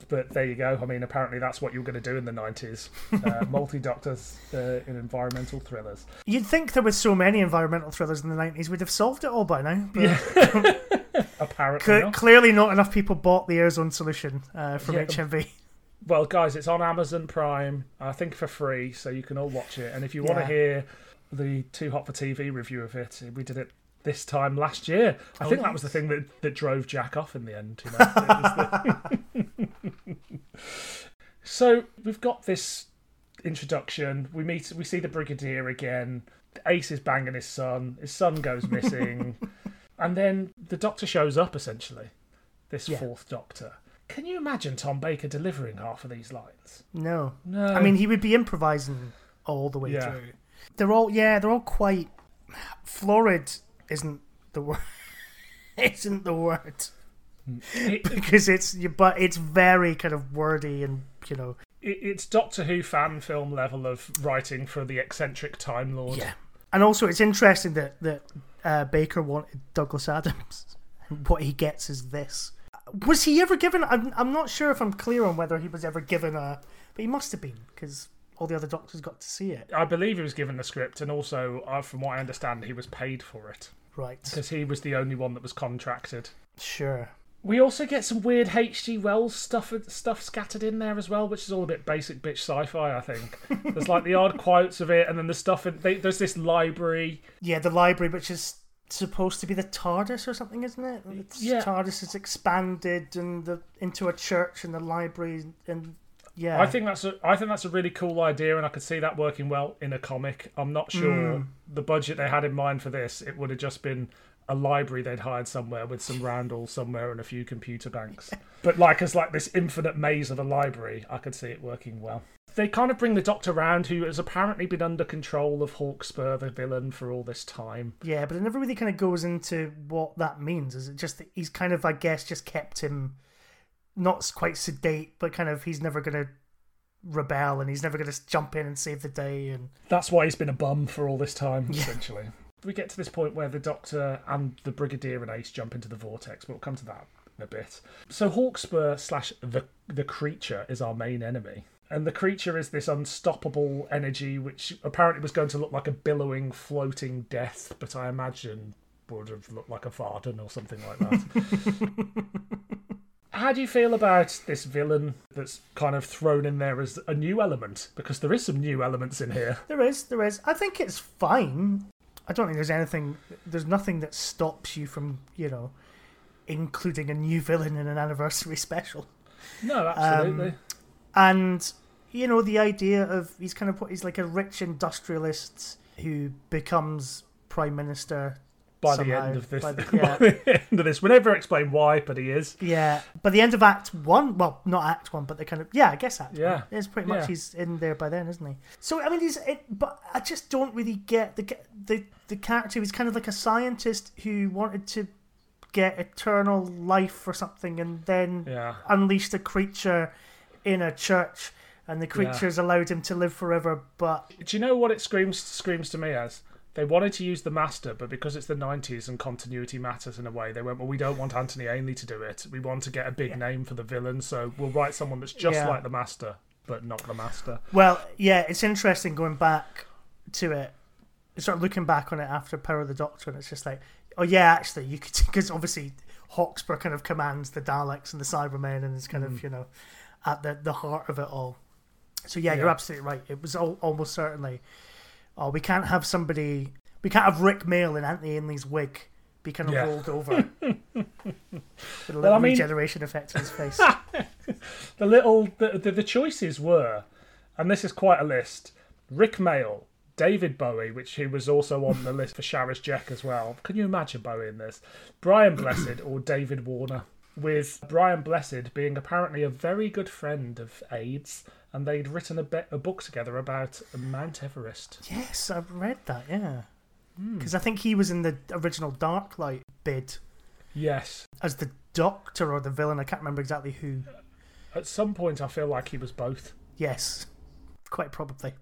Speaker 1: But there you go. I mean, apparently that's what you were going to do in the '90s: uh, multi-doctors uh, in environmental thrillers.
Speaker 2: You'd think there were so many environmental thrillers in the 90s, we'd have solved it all by now. But
Speaker 1: Apparently,
Speaker 2: cl-
Speaker 1: not.
Speaker 2: clearly not enough people bought the Airzone solution uh, from
Speaker 1: Yeah.
Speaker 2: HMV.
Speaker 1: Well, guys, it's on Amazon Prime. I think for free, so you can all watch it. And if you want
Speaker 2: Yeah.
Speaker 1: to hear the Too Hot for TV review of it, we did it this time last year. I
Speaker 2: Oh,
Speaker 1: think that was the thing that, that drove Jack off in the end. You know? The- so we've got this introduction. We meet. We see the Brigadier again. Ace is banging his son. His son goes missing, and then the Doctor shows up. Essentially, this
Speaker 2: Yeah.
Speaker 1: fourth Doctor. Can you imagine Tom Baker delivering half of these lines?
Speaker 2: No.
Speaker 1: No.
Speaker 2: I mean, he would be improvising all the way
Speaker 1: Yeah.
Speaker 2: through. They're all, yeah, they're all quite. Florid isn't the word. isn't the word
Speaker 1: It-
Speaker 2: because it's but it's very kind of wordy and you know
Speaker 1: it, it's Doctor Who fan film level of writing for the eccentric Time Lord.
Speaker 2: yeah. And also, it's interesting that that uh, Baker wanted Douglas Adams, what he gets is this. Was he ever given? I'm I'm not sure if I'm clear on whether he was ever given a, but he must have been because all the other doctors got to see it.
Speaker 1: I believe he was given the script, and also, uh, from what I understand, he was paid for it
Speaker 2: Right.
Speaker 1: because he was the only one that was contracted.
Speaker 2: Sure.
Speaker 1: We also get some weird H.G. Wells stuff stuff scattered in there as well, which is all a bit basic bitch sci-fi. I think there's like the odd quotes of it, and then the stuff. In, they, there's this library.
Speaker 2: Yeah, the library, which is supposed to be the TARDIS or something, isn't it? It's,
Speaker 1: Yeah.
Speaker 2: TARDIS is expanded and the into a church and the library and yeah.
Speaker 1: I think that's a I think that's a really cool idea, and I could see that working well in a comic. I'm not sure
Speaker 2: Hmm.
Speaker 1: the budget they had in mind for this. It would have just been a library they'd hired somewhere with some roundels somewhere and a few computer banks. But like as like this infinite maze of a library, I could see it working well. They kind of bring the Doctor round, who has apparently been under control of Hawkspur, the villain, for all this time.
Speaker 2: Yeah, but it never really kind of goes into what that means. Is it just that he's kind of, I guess, just kept him not quite sedate, but kind of he's never going to rebel and he's never going to jump in and save the day. And
Speaker 1: That's why he's been a bum for all this time, essentially. We get to this point where the Doctor and the Brigadier and Ace jump into the vortex, but we'll come to that in a bit. So Hawkspur slash the the creature is our main enemy. And the creature is this unstoppable energy which apparently was going to look like a billowing, floating death, but I imagine would have looked like a Vardan or something like that. How do you feel about this villain that's kind of thrown in there as a new element? Because there is some new elements in here.
Speaker 2: there is, there is. I think it's fine. I don't think there's anything, there's nothing that stops you from, you know, including a new villain in an anniversary special.
Speaker 1: No, absolutely.
Speaker 2: Um, and you know the idea of he's kind of put he's like a rich industrialist who becomes prime minister
Speaker 1: by the end of this,
Speaker 2: By the- yeah.
Speaker 1: the end of this, we never explain why, but he is.
Speaker 2: yeah by the end of act one well not act one but the kind of yeah i guess act
Speaker 1: Yeah.
Speaker 2: one it's pretty much
Speaker 1: Yeah.
Speaker 2: he's in there by then isn't he so i mean he's it, but i just don't really get the the the character he's kind of like a scientist who wanted to get eternal life or something and then
Speaker 1: Yeah,
Speaker 2: unleashed a creature in a church and the creatures allowed him to live forever but
Speaker 1: do you know what it screams screams to me as? They wanted to use the Master, but because it's the '90s and continuity matters in a way, they went, "Well, we don't want Anthony Ainley to do it. We want to get a big name for the villain, so we'll write someone that's just
Speaker 2: Yeah.
Speaker 1: like the Master, but not the Master."
Speaker 2: Well, yeah, it's interesting going back to it, sort of looking back on it after Power of the Doctor, and it's just like, oh yeah, actually, you could because obviously Hawkspur kind of commands the Daleks and the Cybermen, and is kind of hmm. you know at the the heart of it all. So yeah, you're absolutely right. It was al- almost certainly, oh, we can't have somebody, we can't have Rickman in Anthony Ainley's wig be kind of
Speaker 1: Yeah.
Speaker 2: rolled over with a little
Speaker 1: I mean-
Speaker 2: regeneration effect on his face.
Speaker 1: The little the, the the choices were, and this is quite a list: Rickman, David Bowie, which he was also on the list for Sharish Jack as well. Can you imagine Bowie in this? Brian Blessed or David Warner? With Brian Blessed being apparently a very good friend of AIDS, and they'd written a, be- a book together about Mount Everest.
Speaker 2: Yes, I've read that. Yeah,
Speaker 1: Hmm.
Speaker 2: because I think he was in the original Darklight bid
Speaker 1: Yes.
Speaker 2: as the Doctor or the villain. I can't remember exactly who.
Speaker 1: At some point, I feel like he was both.
Speaker 2: Yes, quite probably.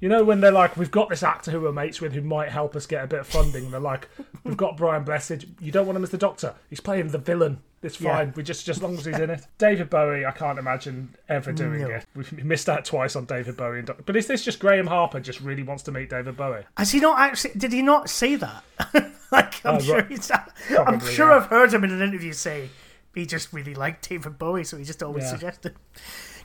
Speaker 1: You know when they're like, we've got this actor who we're mates with who might help us get a bit of funding. And they're like, we've got Brian Blessed. You don't want him as the Doctor. He's playing the villain. It's
Speaker 2: Yeah.
Speaker 1: fine. We just just as long as he's in it. David Bowie, I can't imagine ever doing
Speaker 2: No.
Speaker 1: it. We've missed out twice on David Bowie. And but is this just Graeme Harper just really wants to meet David Bowie?
Speaker 2: Has he not actually? Did he not say that? like I'm
Speaker 1: Oh,
Speaker 2: sure
Speaker 1: right.
Speaker 2: he's. I'm sure
Speaker 1: yeah.
Speaker 2: I've heard him in an interview say he just really liked David Bowie, so he just always
Speaker 1: Yeah.
Speaker 2: suggested.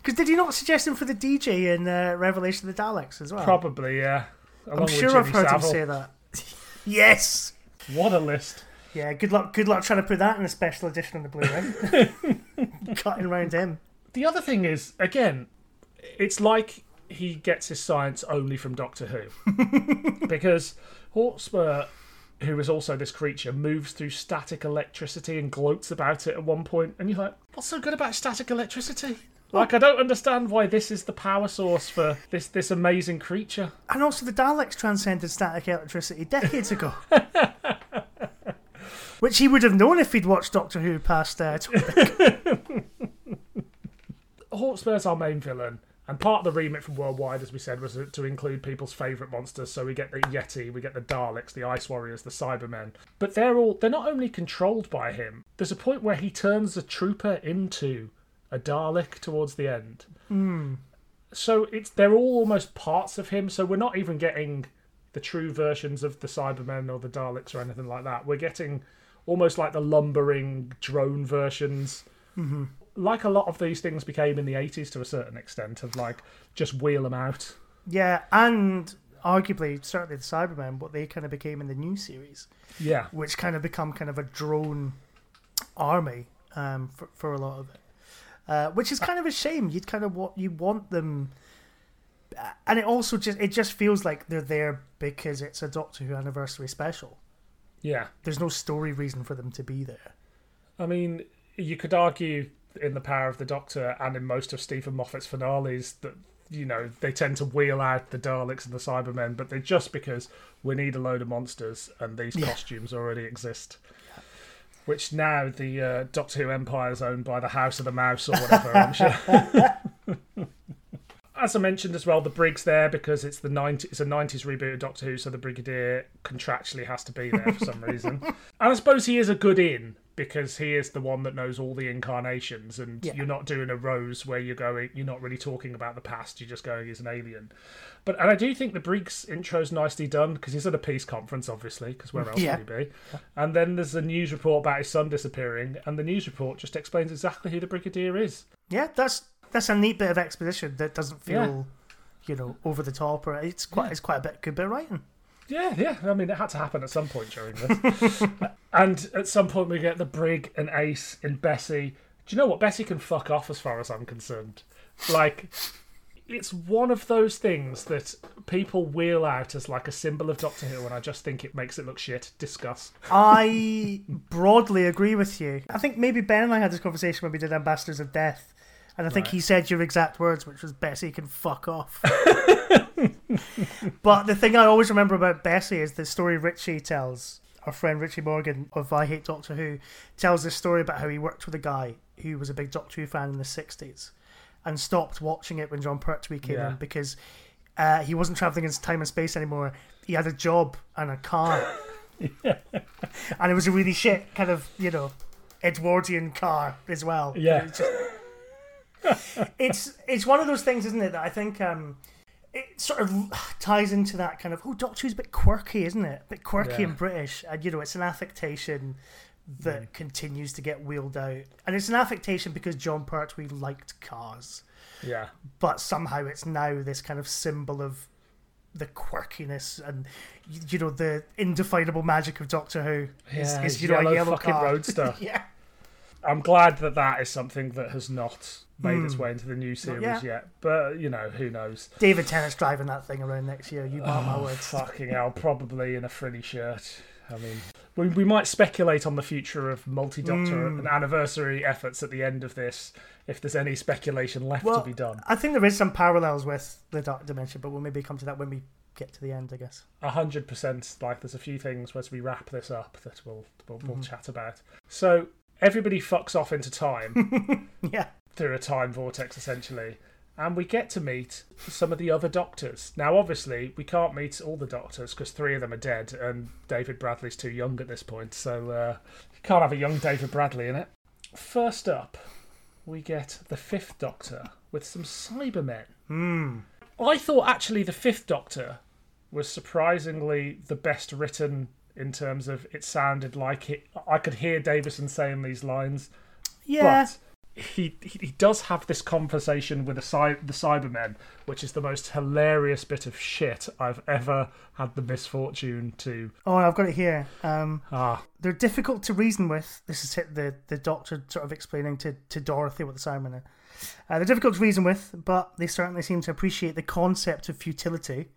Speaker 2: Because did he not suggest him for the DJ in uh, Revelation of the Daleks as well?
Speaker 1: Probably, yeah. Along
Speaker 2: I'm sure I've heard him say that. yes.
Speaker 1: What a list.
Speaker 2: Yeah. Good luck. Good luck trying to put that in a special edition on the Blu-ray. Cutting around him.
Speaker 1: The other thing is, again, it's like he gets his science only from Doctor Who. because Hotspur, who is also this creature, moves through static electricity and gloats about it at one point, and you're like, what's so good about static electricity? Like, I don't understand why this is the power source for this this amazing creature.
Speaker 2: And also, the Daleks transcended static electricity decades ago. Which he would have known if he'd watched Doctor Who past uh.
Speaker 1: Hotspur's our main villain, and part of the remit from Worldwide, as we said, was to include people's favourite monsters. So we get the Yeti, we get the Daleks, the Ice Warriors, the Cybermen. But they're all they're not only controlled by him. There's a point where he turns a trooper into a Dalek towards the end. So it's they're all almost parts of him. So we're not even getting the true versions of the Cybermen or the Daleks or anything like that. We're getting almost like the lumbering drone versions like a lot of these things became in the 80s to a certain extent of like just wheel them out
Speaker 2: yeah, and arguably, certainly the Cybermen, what they kind of became in the new series,
Speaker 1: yeah
Speaker 2: which kind of become kind of a drone army um, for, for a lot of it. Uh, which is kind of a shame. You'd kind of what you want them, and it also just it just feels like they're there because it's a Doctor Who anniversary special.
Speaker 1: Yeah.
Speaker 2: There's no story reason for them to be there.
Speaker 1: I mean, you could argue in The Power of the Doctor and in most of Steven Moffat's finales that, you know, they tend to wheel out the Daleks and the Cybermen, but they're just because we need a load of monsters and these
Speaker 2: Yeah.
Speaker 1: costumes already exist. Which now the uh, Doctor Who Empire is owned by the House of the Mouse or whatever, I'm sure. As I mentioned as well, the Brig's there because it's the 90, it's a 90s reboot of Doctor Who, so the Brigadier contractually has to be there for some reason. And I suppose he is a good in because he is the one that knows all the incarnations, and
Speaker 2: Yeah.
Speaker 1: you're not doing a Rose where you're going, you're not really talking about the past, you're just going, he's an alien. But and I do think the Briggs intro's nicely done because he's at a peace conference, obviously, because where else
Speaker 2: Yeah.
Speaker 1: would he be? And then there's a news report about his son disappearing, and the news report just explains exactly who the Brigadier is.
Speaker 2: Yeah, that's that's a neat bit of exposition that doesn't
Speaker 1: Yeah.
Speaker 2: feel, you know, over the top or it's quite it's quite a bit good bit of writing.
Speaker 1: Yeah, yeah. I mean, it had to happen at some point during this. and at some point, we get the Brig and Ace and Bessie. Do you know what? Bessie can fuck off as far as I'm concerned. Like, it's one of those things that people wheel out as like a symbol of Doctor Who, and I just think it makes it look shit. Discuss.
Speaker 2: I broadly agree with you. I think maybe Ben and I had this conversation when we did Ambassadors of Death, and I think
Speaker 1: Right.
Speaker 2: he said your exact words, which was Bessie can fuck off. but the thing I always remember about Bessie is the story Richie tells. Our friend Richie Morgan of I Hate Doctor Who tells this story about how he worked with a guy who was a big Doctor Who fan in the 60s and stopped watching it when Jon Pertwee came
Speaker 1: Yeah.
Speaker 2: in because uh, he wasn't traveling in time and space anymore. He had a job and a car. and it was a really shit kind of, you know, Edwardian car as well.
Speaker 1: Yeah.
Speaker 2: Just- it's it's one of those things, isn't it, that I think um, it sort of ties into that kind of oh, Doctor Who's a bit quirky, isn't it? A bit quirky
Speaker 1: Yeah.
Speaker 2: and British, and you know, it's an affectation that continues to get wheeled out, and it's an affectation because Jon Pertwee liked cars,
Speaker 1: Yeah.
Speaker 2: but somehow it's now this kind of symbol of the quirkiness and you know the indefinable magic of Doctor Who is,
Speaker 1: Yeah,
Speaker 2: is you know a
Speaker 1: yellow fucking
Speaker 2: car.
Speaker 1: roadster.
Speaker 2: yeah,
Speaker 1: I'm glad that that is something that has not made its
Speaker 2: Hmm.
Speaker 1: way into the new series
Speaker 2: yeah.
Speaker 1: yet. But you know, who knows?
Speaker 2: David Tennant's driving that thing around next year. You mark my
Speaker 1: Oh,
Speaker 2: words.
Speaker 1: fucking hell, probably in a frilly shirt. I mean, we, we might speculate on the future of multi Doctor
Speaker 2: Hmm.
Speaker 1: and anniversary efforts at the end of this, if there's any speculation left
Speaker 2: Well,
Speaker 1: to be done.
Speaker 2: I think there is some parallels with the Dark Dimension, but we'll maybe come to that when we get to the end, I guess.
Speaker 1: A hundred percent. Like, there's a few things as we wrap this up that we'll we'll, we'll
Speaker 2: Mm-hmm.
Speaker 1: chat about. So everybody fucks off into time
Speaker 2: Yeah.
Speaker 1: through a time vortex, essentially. And we get to meet some of the other doctors. Now, obviously, we can't meet all the doctors because three of them are dead, and David Bradley's too young at this point, so uh, you can't have a young David Bradley in it. First up, we get the Fifth Doctor with some Cybermen.
Speaker 2: Hmm.
Speaker 1: I thought actually the Fifth Doctor was surprisingly the best written in terms of it sounded like it. I could hear Davison saying these lines,
Speaker 2: Yeah.
Speaker 1: but he he does have this conversation with the cy- the Cybermen, which is the most hilarious bit of shit I've ever had the misfortune to.
Speaker 2: Oh, I've got it here. Um,
Speaker 1: Ah,
Speaker 2: they're difficult to reason with. This is it, the the Doctor sort of explaining to, to Dorothy what the Cybermen are. Uh, they're difficult to reason with, but they certainly seem to appreciate the concept of futility.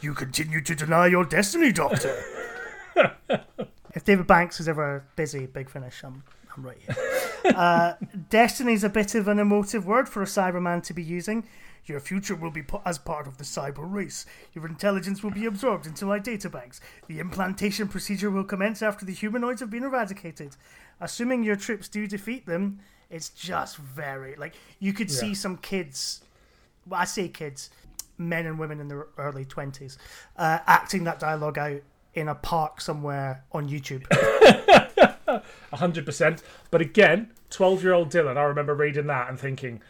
Speaker 2: You continue to deny your destiny, Doctor. if David Banks is ever busy, big finish. I'm I'm right here. Uh, Destiny's a bit of an emotive word for a Cyberman to be using. Your future will be put as part of the cyber race. Your intelligence will be absorbed into my databanks. The implantation procedure will commence after the humanoids have been eradicated. Assuming your troops do defeat them, it's just very like you could see some kids. Well, I say kids, men and women in their early twenties, uh, acting that dialogue out in a park somewhere on YouTube.
Speaker 1: hundred percent. But again, twelve-year-old Dylan, I remember reading that and thinking,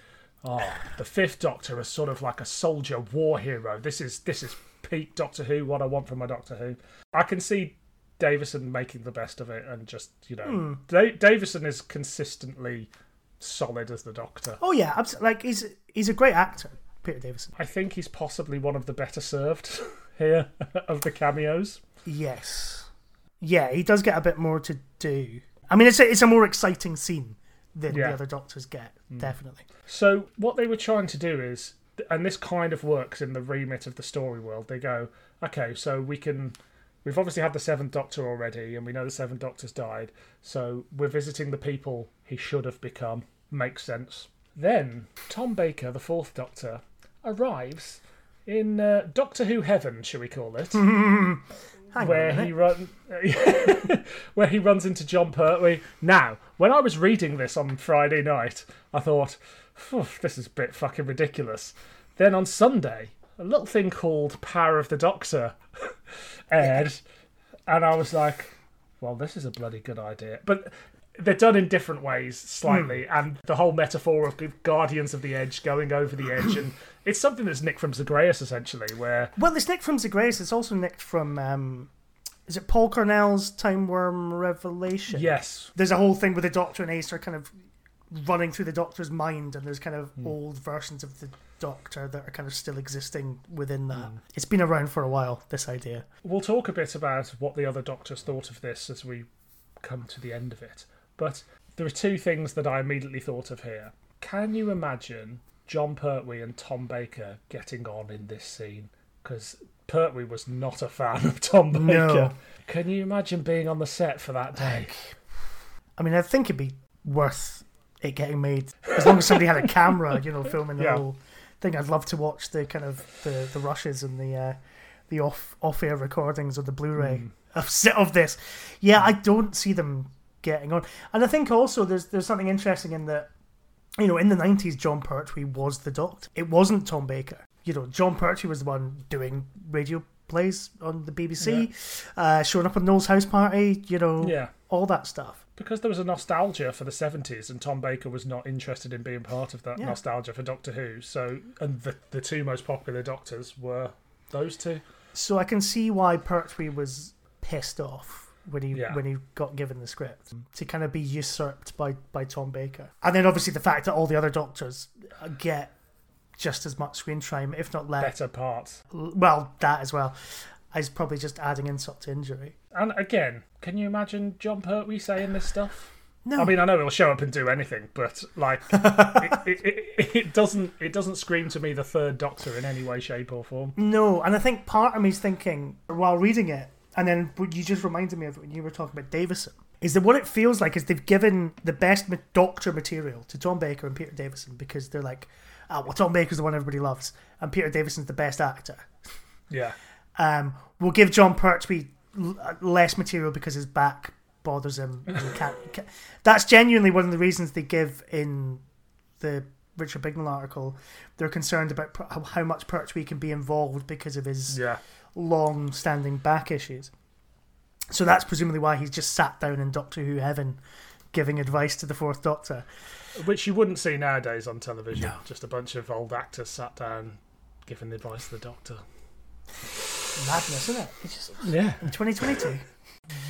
Speaker 1: "Oh, the Fifth Doctor is sort of like a soldier war hero. This is this is peak Doctor Who. What I want from my Doctor Who. I can see Davison making the best of it, and just you know, hmm. Da- Davison is consistently solid as the Doctor.
Speaker 2: Oh yeah, abs- like he's he's a great actor, Peter Davison.
Speaker 1: I think he's possibly one of the better served here of the cameos.
Speaker 2: Yes, yeah, he does get a bit more to do. I mean, it's a, it's a more exciting scene than
Speaker 1: Yeah.
Speaker 2: the other Doctors get, definitely.
Speaker 1: So what they were trying to do is, and this kind of works in the remit of the story world. They go, okay, so we can we've obviously had the Seventh Doctor already, and we know the Seventh Doctor's died, so we're visiting the people he should have become. Makes sense. Then Tom Baker, the Fourth Doctor, arrives in uh, Doctor Who heaven, shall we call it?
Speaker 2: Hang
Speaker 1: where he run, where he runs into Jon Pertwee. Now, when I was reading this on Friday night, I thought, "Phew, this is a bit fucking ridiculous. Then on Sunday, a little thing called Power of the Doctor aired, and I was like, well, this is a bloody good idea. But they're done in different ways, slightly, hmm. and the whole metaphor of Guardians of the Edge going over the edge, and it's something that's nicked from Zagreus essentially, where
Speaker 2: Well, it's nicked from Zagreus. It's also nicked from. Um, is it Paul Cornell's Timewyrm Revelation?
Speaker 1: yes,
Speaker 2: There's a whole thing with the Doctor and Ace are kind of running through the Doctor's mind, and there's kind of hmm. old versions of the Doctor that are kind of still existing within that. Hmm. It's been around for a while. This idea.
Speaker 1: We'll talk a bit about what the other doctors thought of this as we come to the end of it. But there are two things that I immediately thought of here. Can you imagine Jon Pertwee and Tom Baker getting on in this scene? Because Pertwee was not a fan of Tom Baker.
Speaker 2: No.
Speaker 1: Can you imagine being on the set for that day?
Speaker 2: I mean, I think it'd be worth it getting made as long as somebody had a camera, you know, filming the
Speaker 1: Yeah.
Speaker 2: whole thing. I'd love to watch the kind of the, the rushes and the uh, the off off air recordings of the Blu-ray of of this. Yeah, I don't see them getting on, and I think also there's there's something interesting in that. You know, in the nineties, Jon Pertwee was the Doctor. It wasn't Tom Baker. You know, Jon Pertwee was the one doing radio plays on the BBC, uh, showing up on Noel's house party. You know,
Speaker 1: Yeah.
Speaker 2: all that stuff.
Speaker 1: Because there was a nostalgia for the 70s, and Tom Baker was not interested in being part of that
Speaker 2: Yeah.
Speaker 1: nostalgia for Doctor Who. So, and the, the two most popular doctors were those two.
Speaker 2: So I can see why Pertwee was pissed off when he
Speaker 1: Yeah.
Speaker 2: when he got given the script to kind of be usurped by by Tom Baker, and then obviously the fact that all the other doctors uh, get just as much screen time, if not less.
Speaker 1: Better parts.
Speaker 2: Well, that as well is probably just adding insult to injury.
Speaker 1: And again, can you imagine Jon Pertwee saying this stuff?
Speaker 2: No,
Speaker 1: I mean, I know he'll show up and do anything, but like, it, it, it, it doesn't it doesn't scream to me the third Doctor in any way, shape, or form.
Speaker 2: no, and I think part of me's thinking while reading it, and then what you just reminded me of when you were talking about Davison. Is that what it feels like? Is they've given the best Doctor material to Tom Baker and Peter Davison because they're like, ah, well, Tom Baker's the one everybody loves, and Peter Davison's the best actor.
Speaker 1: Yeah,
Speaker 2: Um, we'll give Jon Pertwee uh, less material because his back bothers him. And can't, can't- That's genuinely one of the reasons they give in the Richard Bignell article. They're concerned about how- how much Pertwee can be involved because of his
Speaker 1: yeah,
Speaker 2: long-standing back issues. So that's presumably why he's just sat down in Doctor Who heaven, giving advice to the Fourth Doctor.
Speaker 1: which you wouldn't see nowadays on television. Just a bunch of old actors sat down giving advice to the Doctor.
Speaker 2: Madness, isn't it? Just
Speaker 1: Yeah,
Speaker 2: in 2022.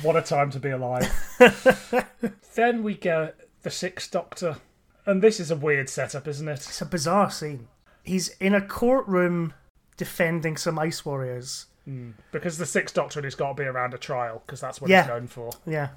Speaker 1: what a time to be alive. then we get the Sixth Doctor, and this is a weird setup, isn't it?
Speaker 2: It's a bizarre scene. He's in a courtroom defending some ice warriors. Mm.
Speaker 1: Because the Sixth Doctor has got to be around a trial, because that's what
Speaker 2: Yeah.
Speaker 1: he's known for.
Speaker 2: Yeah,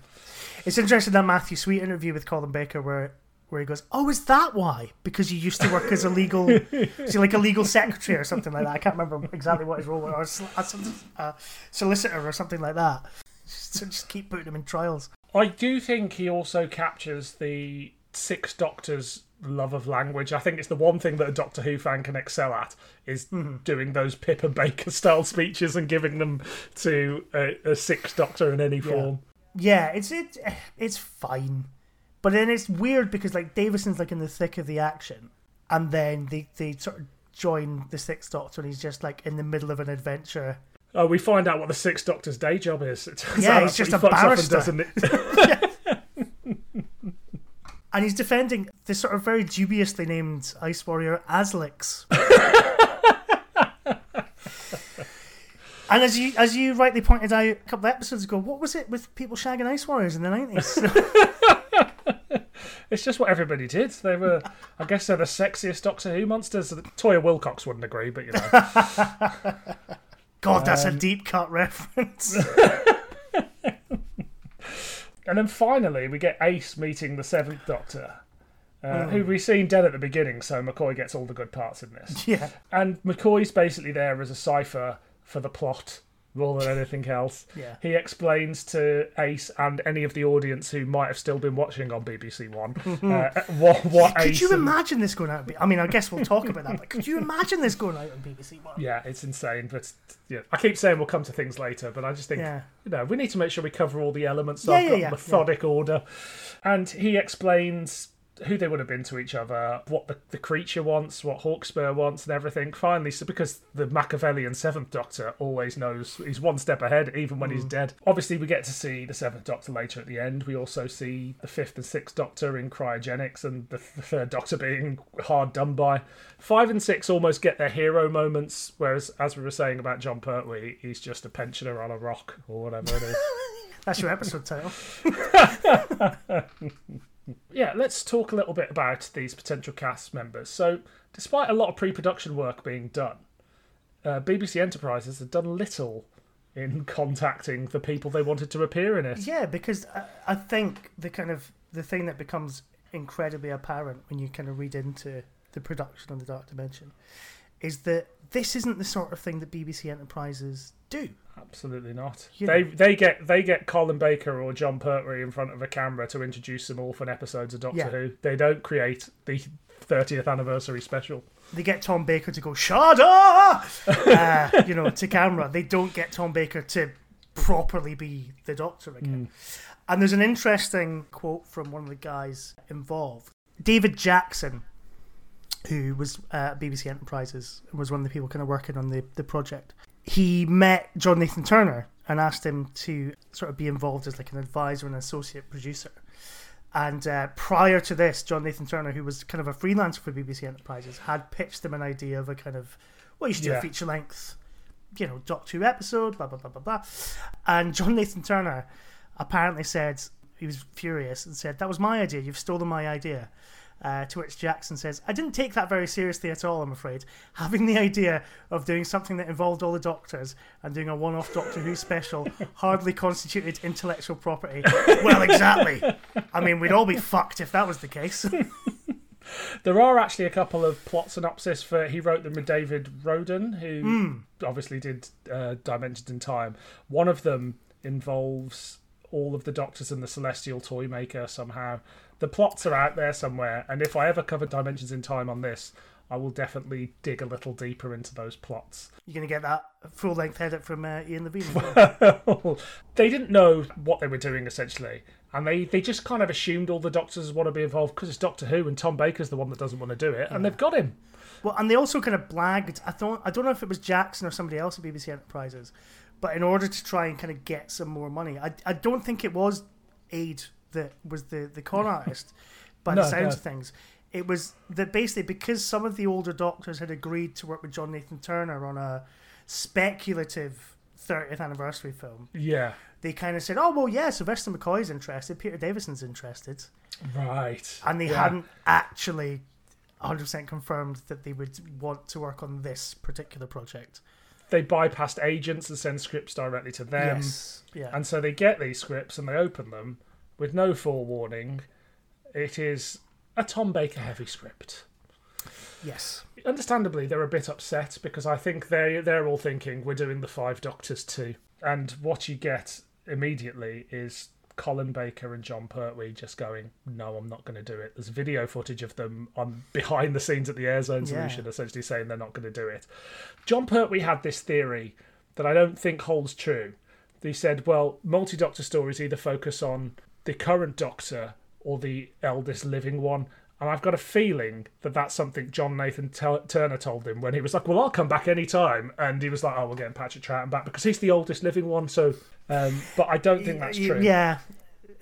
Speaker 2: it's interesting that Matthew Sweet interview with Colin Baker where where he goes, "Oh, is that why? Because you used to work as a legal, is he like a legal secretary or something like that? I can't remember exactly what his role was, or a sol- a sol- a solicitor or something like that. Just, just keep putting him in trials.
Speaker 1: I do think he also captures the Sixth Doctor's love of language. I think it's the one thing that a Doctor Who fan can excel at is mm-hmm. doing those Pippa Baker style speeches and giving them to a, a Sixth Doctor in any form.
Speaker 2: Yeah, it's it, it's fine, but then it's weird because like Davison's like in the thick of the action, and then they they sort of join the Sixth Doctor, and he's just like in the middle of an adventure.
Speaker 1: Oh, we find out what the Sixth Doctor's day job is.
Speaker 2: Yeah, he's just a
Speaker 1: he fucks off
Speaker 2: barrister.
Speaker 1: doesn't it?
Speaker 2: And he's defending this sort of very dubiously named ice warrior Aslix. and as you as you rightly pointed out a couple of episodes ago, what was it with people shagging ice warriors in the nineties?
Speaker 1: It's just what everybody did. They were, I guess, they're the sexiest Doctor Who monsters. Toyah Willcox wouldn't agree, but you know.
Speaker 2: God, that's
Speaker 1: Um,
Speaker 2: a deep cut reference.
Speaker 1: And then finally, we get Ace meeting the Seventh Doctor, uh, who we've seen dead at the beginning, so McCoy gets all the good parts in this.
Speaker 2: yeah.
Speaker 1: And McCoy's basically there as a cipher for the plot more than anything else.
Speaker 2: Yeah.
Speaker 1: He explains to Ace and any of the audience who might have still been watching on BBC One uh, what what
Speaker 2: Could
Speaker 1: Ace.
Speaker 2: you
Speaker 1: and-
Speaker 2: imagine this going out? I mean, I guess we'll talk about that. But could you imagine this going out on BBC One?
Speaker 1: Yeah, it's insane, but yeah, I keep saying we'll come to things later, but I just think
Speaker 2: Yeah.
Speaker 1: you know we need to make sure we cover all the elements. So
Speaker 2: Yeah,
Speaker 1: I've
Speaker 2: yeah,
Speaker 1: got
Speaker 2: yeah,
Speaker 1: methodic order, and he explains who they would have been to each other, what the, the creature wants, what Hawkspur wants, and everything. Finally, so because the Machiavellian Seventh Doctor always knows he's one step ahead, even when he's
Speaker 2: Mm.
Speaker 1: dead. Obviously, we get to see the Seventh Doctor later at the end. We also see the Fifth and Sixth Doctor in cryogenics, and the, the Third Doctor being hard done by. Five and six almost get their hero moments, whereas, as we were saying about Jon Pertwee, he's just a pensioner on a rock or whatever it is.
Speaker 2: That's your episode title.
Speaker 1: yeah, let's talk a little bit about these potential cast members. So, despite a lot of pre production work being done, uh, BBC Enterprises have done little in contacting the people they wanted to appear in it.
Speaker 2: Yeah, because I, I think the kind of the thing that becomes incredibly apparent when you kind of read into the production of the Dark Dimension is that this isn't the sort of thing that BBC Enterprises do.
Speaker 1: Absolutely not.
Speaker 2: You
Speaker 1: They
Speaker 2: know.
Speaker 1: they get they get Colin Baker or Jon Pertwee in front of a camera to introduce some orphan episodes of Doctor
Speaker 2: Yeah.
Speaker 1: Who. They don't create the 30th anniversary special.
Speaker 2: They get Tom Baker to go Shada, uh, you know, to camera. They don't get Tom Baker to properly be the Doctor again. And there's an interesting quote from one of the guys involved, David Jackson, who was uh, at BBC Enterprises and was one of the people kind of working on the, the project. He met John Nathan Turner and asked him to sort of be involved as like an advisor and associate producer. And uh, prior to this, John Nathan Turner, who was kind of a freelancer for BBC Enterprises, had pitched them an idea of a kind of, well, you should do
Speaker 1: Yeah.
Speaker 2: a feature length, you know, Doctor Who episode, blah, blah, blah, blah, blah. And John Nathan Turner apparently said, he was furious and said, That was my idea, you've stolen my idea. Uh, to which Jackson says, I didn't take that very seriously at all, I'm afraid. Having the idea of doing something that involved all the doctors and doing a one off Doctor Who special hardly constituted intellectual property. well, exactly. I mean, we'd all be fucked if that was the case.
Speaker 1: There are actually a couple of plot synopsis for he wrote them with David Roden, who
Speaker 2: Hmm.
Speaker 1: obviously did uh, Dimensions in Time. One of them involves all of the Doctors and the Celestial Toymaker somehow. The plots are out there somewhere, and if I ever cover Dimensions in Time on this, I will definitely dig a little deeper into those plots.
Speaker 2: You're going to get that full length edit from uh, Ian Levine. as well.
Speaker 1: they didn't know what they were doing essentially, and they, they just kind of assumed all the Doctors want to be involved because it's Doctor Who, and Tom Baker's the one that doesn't want to do it, and they've got him.
Speaker 2: Well, and they also kind of blagged. I don't. I don't know if it was Jackson or somebody else at BBC Enterprises, but in order to try and kind of get some more money, I, I don't think it was Aid that was the the con artist. by
Speaker 1: No,
Speaker 2: the sounds
Speaker 1: no.
Speaker 2: of things, it was that basically because some of the older doctors had agreed to work with John Nathan Turner on a speculative 30th anniversary film,
Speaker 1: Yeah.
Speaker 2: they kind of said, "Oh well, yeah, Sylvester McCoy's interested, Peter Davison's interested,"
Speaker 1: Right.
Speaker 2: and they
Speaker 1: Yeah.
Speaker 2: hadn't actually 100% confirmed that they would want to work on this particular project.
Speaker 1: They bypassed agents and send scripts directly to them.
Speaker 2: yes. Yeah.
Speaker 1: And so they get these scripts and they open them with no forewarning. It is a Tom Baker heavy script.
Speaker 2: yes.
Speaker 1: Understandably, they're a bit upset because I think they they're all thinking we're doing the Five Doctors too. And what you get immediately is Colin Baker and Jon Pertwee just going, "No, I'm not going to do it." There's video footage of them on behind the scenes at the Airzone
Speaker 2: Yeah.
Speaker 1: Solution, essentially saying they're not going to do it. Jon Pertwee had this theory that I don't think holds true. He said, "Well, multi-Doctor stories either focus on the current Doctor or the eldest living one." And I've got a feeling that that's something John Nathan T- Turner told him when he was like, "Well, I'll come back any time," and he was like, "Oh, we're getting Patrick Troughton back because he's the oldest living one." So, um, but I don't think that's true.
Speaker 2: Yeah.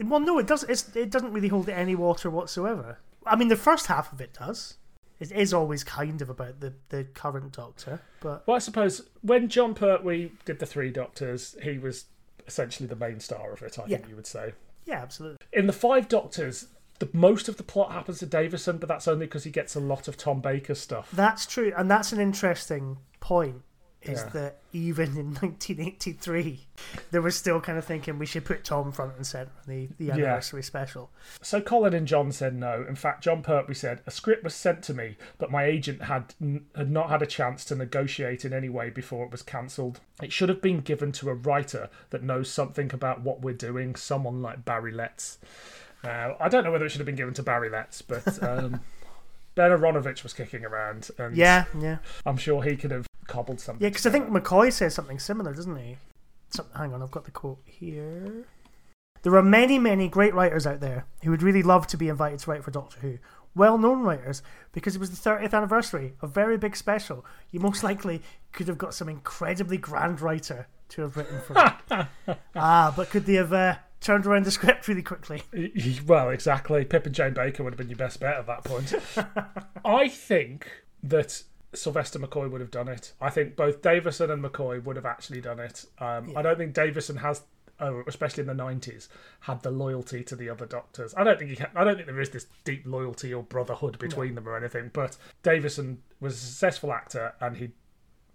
Speaker 2: Well, no, it does. It's, it doesn't really hold any water whatsoever. I mean, the first half of it does. It is always kind of about the, the current Doctor, but
Speaker 1: Well, I suppose when Jon Pertwee did the Three Doctors, he was essentially the main star of it. I think you would say.
Speaker 2: Yeah, absolutely.
Speaker 1: In the Five Doctors, the most of the plot happens to Davison, but that's only because he gets a lot of Tom Baker stuff.
Speaker 2: That's true, and that's an interesting point. Is
Speaker 1: Yeah.
Speaker 2: that even in 1983, they were still kind of thinking we should put Tom front and center on the, the anniversary special.
Speaker 1: So Colin and John said no. In fact, Jon Pertwee said a script was sent to me, but my agent had had not had a chance to negotiate in any way before it was cancelled. It should have been given to a writer that knows something about what we're doing, someone like Barry Letts. Now, I don't know whether it should have been given to Barry Letts, but um, Ben Aaronovitch was kicking around, and
Speaker 2: Yeah, yeah.
Speaker 1: I'm sure he could have cobbled something.
Speaker 2: Yeah, because I think McCoy says something similar, doesn't he? Some, hang on, I've got the quote here. There are many, many great writers out there who would really love to be invited to write for Doctor Who. Well known writers, because it was the 30th anniversary, a very big special. You most likely could have got some incredibly grand writer to have written for it. ah, but could they have uh, turned around the script really quickly?
Speaker 1: Well, exactly. Pip and Jane Baker would have been your best bet at that point. I think that Sylvester McCoy would have done it. I think both Davison and McCoy would have actually done it. Um, I don't think Davison has, uh, especially in the nineties, had the loyalty to the other Doctors. I don't think he. Can, I don't think there is this deep loyalty or brotherhood between them or anything. But Davison was a successful actor, and he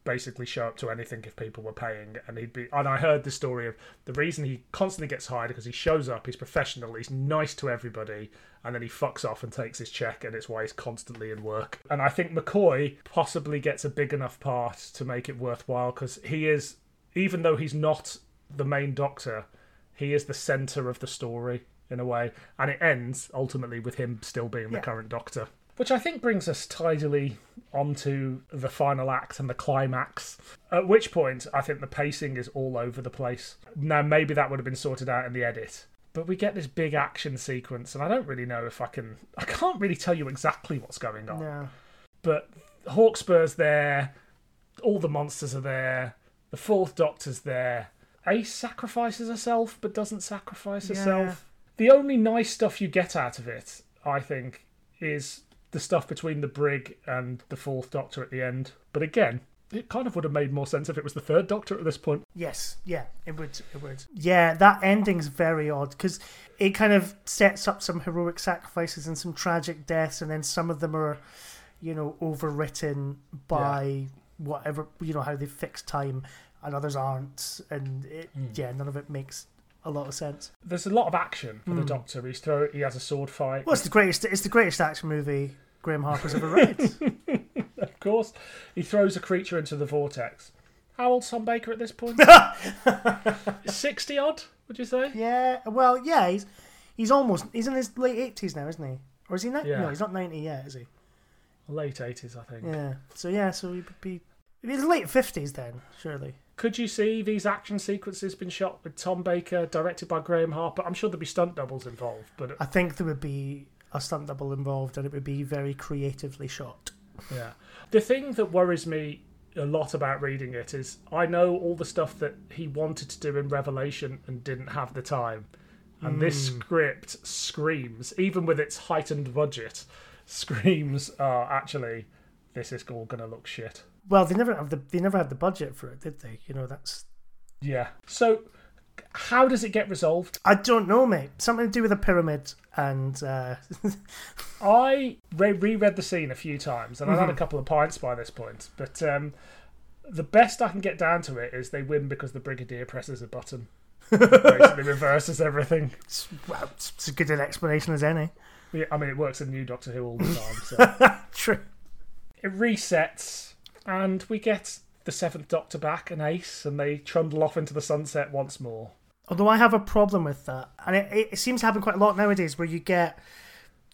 Speaker 1: basically show up to anything if people were paying. And he'd be and I heard the story of the reason he constantly gets hired because he shows up he's professional he's nice to everybody and then he fucks off and takes his check and it's why he's constantly in work. And I think McCoy possibly gets a big enough part to make it worthwhile because he is even though he's not the main doctor he is the center of the story in a way. And it ends ultimately with him still being the current doctor which I think brings us tidily onto the final act and the climax. At which point, I think the pacing is all over the place. Now, maybe that would have been sorted out in the edit. But we get this big action sequence, and I don't really know if I can. I can't really tell you exactly what's going on.
Speaker 2: No.
Speaker 1: But Hawkspur's there, all the monsters are there, the fourth Doctor's there. Ace sacrifices herself, but doesn't sacrifice
Speaker 2: Yeah.
Speaker 1: herself. The only nice stuff you get out of it, I think, is the stuff between the brig and the fourth Doctor at the end. But again, it kind of would have made more sense if it was the third Doctor at this point.
Speaker 2: Yes, yeah, it would. It would. Yeah, that ending's very odd because it kind of sets up some heroic sacrifices and some tragic deaths, and then some of them are, you know, overwritten by whatever you know how they fix time, and others aren't, and it, hmm. yeah, none of it makes a lot of sense.
Speaker 1: There's a lot of action for the hmm. Doctor. He's throw, he has a sword fight.
Speaker 2: Well, it's the greatest. It's the greatest action movie Graeme Harper's ever read.
Speaker 1: Of course, he throws a creature into the vortex. How old's Tom Baker at this point? Sixty odd, would you say?
Speaker 2: yeah, well, yeah, he's he's almost he's in his late eighties now, isn't he? Or is he? Not,
Speaker 1: Yeah.
Speaker 2: No, he's not ninety yet, is he?
Speaker 1: Late eighties, I think.
Speaker 2: Yeah. So yeah, so he would be he's late fifties then, surely.
Speaker 1: Could you see these action sequences been shot with Tom Baker, directed by Graeme Harper? I'm sure there'd be stunt doubles involved, but
Speaker 2: I think there would be a stunt double involved, and it would be very creatively shot.
Speaker 1: yeah. The thing that worries me a lot about reading it is I know all the stuff that he wanted to do in Revelation and didn't have the time. And this hmm. script screams, even with its heightened budget, screams, oh, actually, this is all going to look shit.
Speaker 2: Well, they never have the they never had the budget for it, did they? You know, that's
Speaker 1: Yeah. So, how does it get resolved?
Speaker 2: I don't know, mate. Something to do with a pyramid and uh,
Speaker 1: I re- reread the scene a few times, and I've had a couple of pints by this point. But um, the best I can get down to it is they win because the Brigadier presses a button. Basically reverses everything.
Speaker 2: it's, well, it's as good an explanation as any.
Speaker 1: Yeah, I mean, it works in New Doctor Who all the time. So
Speaker 2: True.
Speaker 1: It resets, and we get the Seventh Doctor back and Ace, and they trundle off into the sunset once more.
Speaker 2: Although I have a problem with that, and it, it seems to happen quite a lot nowadays, where you get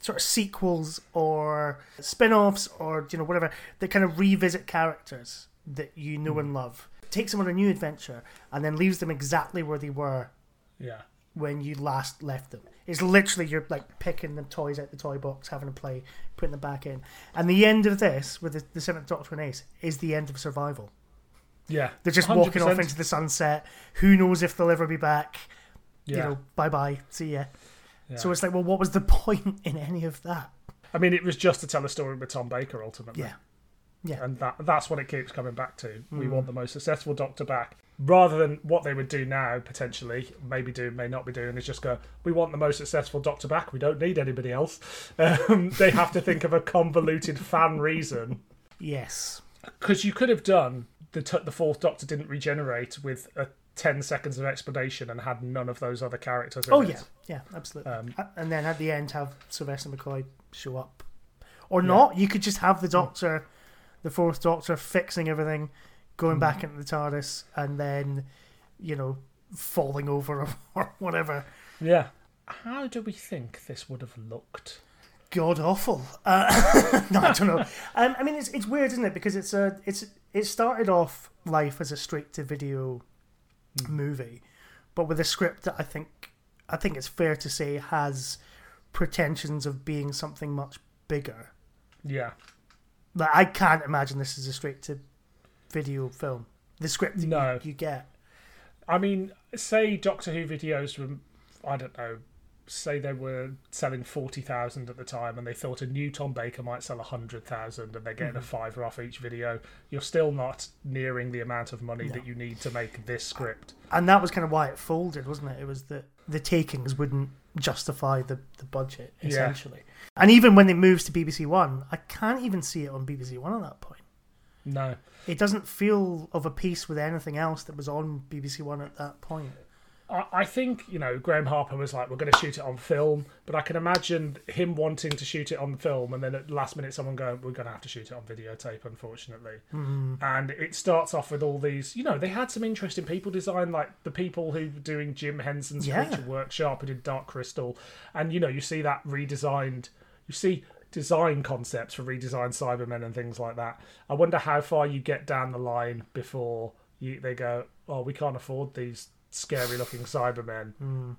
Speaker 2: sort of sequels or spin-offs or you know whatever that kind of revisit characters that you know and hmm. love, takes them on a new adventure, and then leaves them exactly where they were
Speaker 1: Yeah.
Speaker 2: When you last left them. It's literally you're like picking the toys out of the toy box, having a play, putting them back in. And the end of this with the, the Seventh Doctor and Ace is the end of survival.
Speaker 1: Yeah.
Speaker 2: They're just walking off into the sunset. Who knows if they'll ever be back?
Speaker 1: Yeah.
Speaker 2: You know, bye bye, see ya.
Speaker 1: Yeah.
Speaker 2: So it's like, well, what was the point in any of that?
Speaker 1: I mean, it was just to tell a story with Tom Baker ultimately.
Speaker 2: Yeah, yeah,
Speaker 1: and that that's what it keeps coming back to. We mm. want the most successful doctor back, rather than what they would do now potentially, maybe do, may not be doing, is just go. We want the most successful doctor back. We don't need anybody else. Um, they have to think of a convoluted fan reason
Speaker 2: yes,
Speaker 1: because you could have done the t- the fourth Doctor didn't regenerate with a ten seconds of explanation and had none of those other characters. In
Speaker 2: Oh
Speaker 1: it.
Speaker 2: yeah, yeah, absolutely.
Speaker 1: Um,
Speaker 2: and then at the end, have Sylvester McCoy show up, or not. You could just have the Doctor, the Fourth Doctor, fixing everything, going back into the TARDIS, and then, you know, falling over or, whatever.
Speaker 1: yeah. How do we think this would have looked?
Speaker 2: God awful. Uh, no, I don't know. Um, I mean, it's it's weird, isn't it? Because it's a it's it started off life as a straight to video movie, but with a script that I think I think it's fair to say has pretensions of being something much bigger.
Speaker 1: Yeah.
Speaker 2: Like I can't imagine this as a straight to video film. The script
Speaker 1: No.
Speaker 2: you, you get.
Speaker 1: I mean, say Doctor Who videos were, I don't know, say they were selling 40,000 at the time and they thought a new Tom Baker might sell 100,000 and they're getting a mm-hmm. fiver off each video, you're still not nearing the amount of money that you need to make this script.
Speaker 2: And that was kind of why it folded, wasn't it? It was that the takings wouldn't justify the, the budget,
Speaker 1: Yeah.
Speaker 2: essentially. And even when it moves to BBC One, I can't even see it on BBC One at that point.
Speaker 1: No.
Speaker 2: It doesn't feel of a piece with anything else that was on BBC One at that point.
Speaker 1: I, I think, you know, Graeme Harper was like, we're going to shoot it on film, but I can imagine him wanting to shoot it on film and then at the last minute someone going, we're going to have to shoot it on videotape, unfortunately. Mm-hmm. And it starts off with all these, you know, they had some interesting people design, like the people who were doing Jim Henson's
Speaker 2: Yeah.
Speaker 1: Creature Workshop who did Dark Crystal. And, you know, you see that redesigned, you see design concepts for redesigned Cybermen and things like that. I wonder how far you get down the line before you, they go, oh, we can't afford these scary looking Cybermen. Hmm.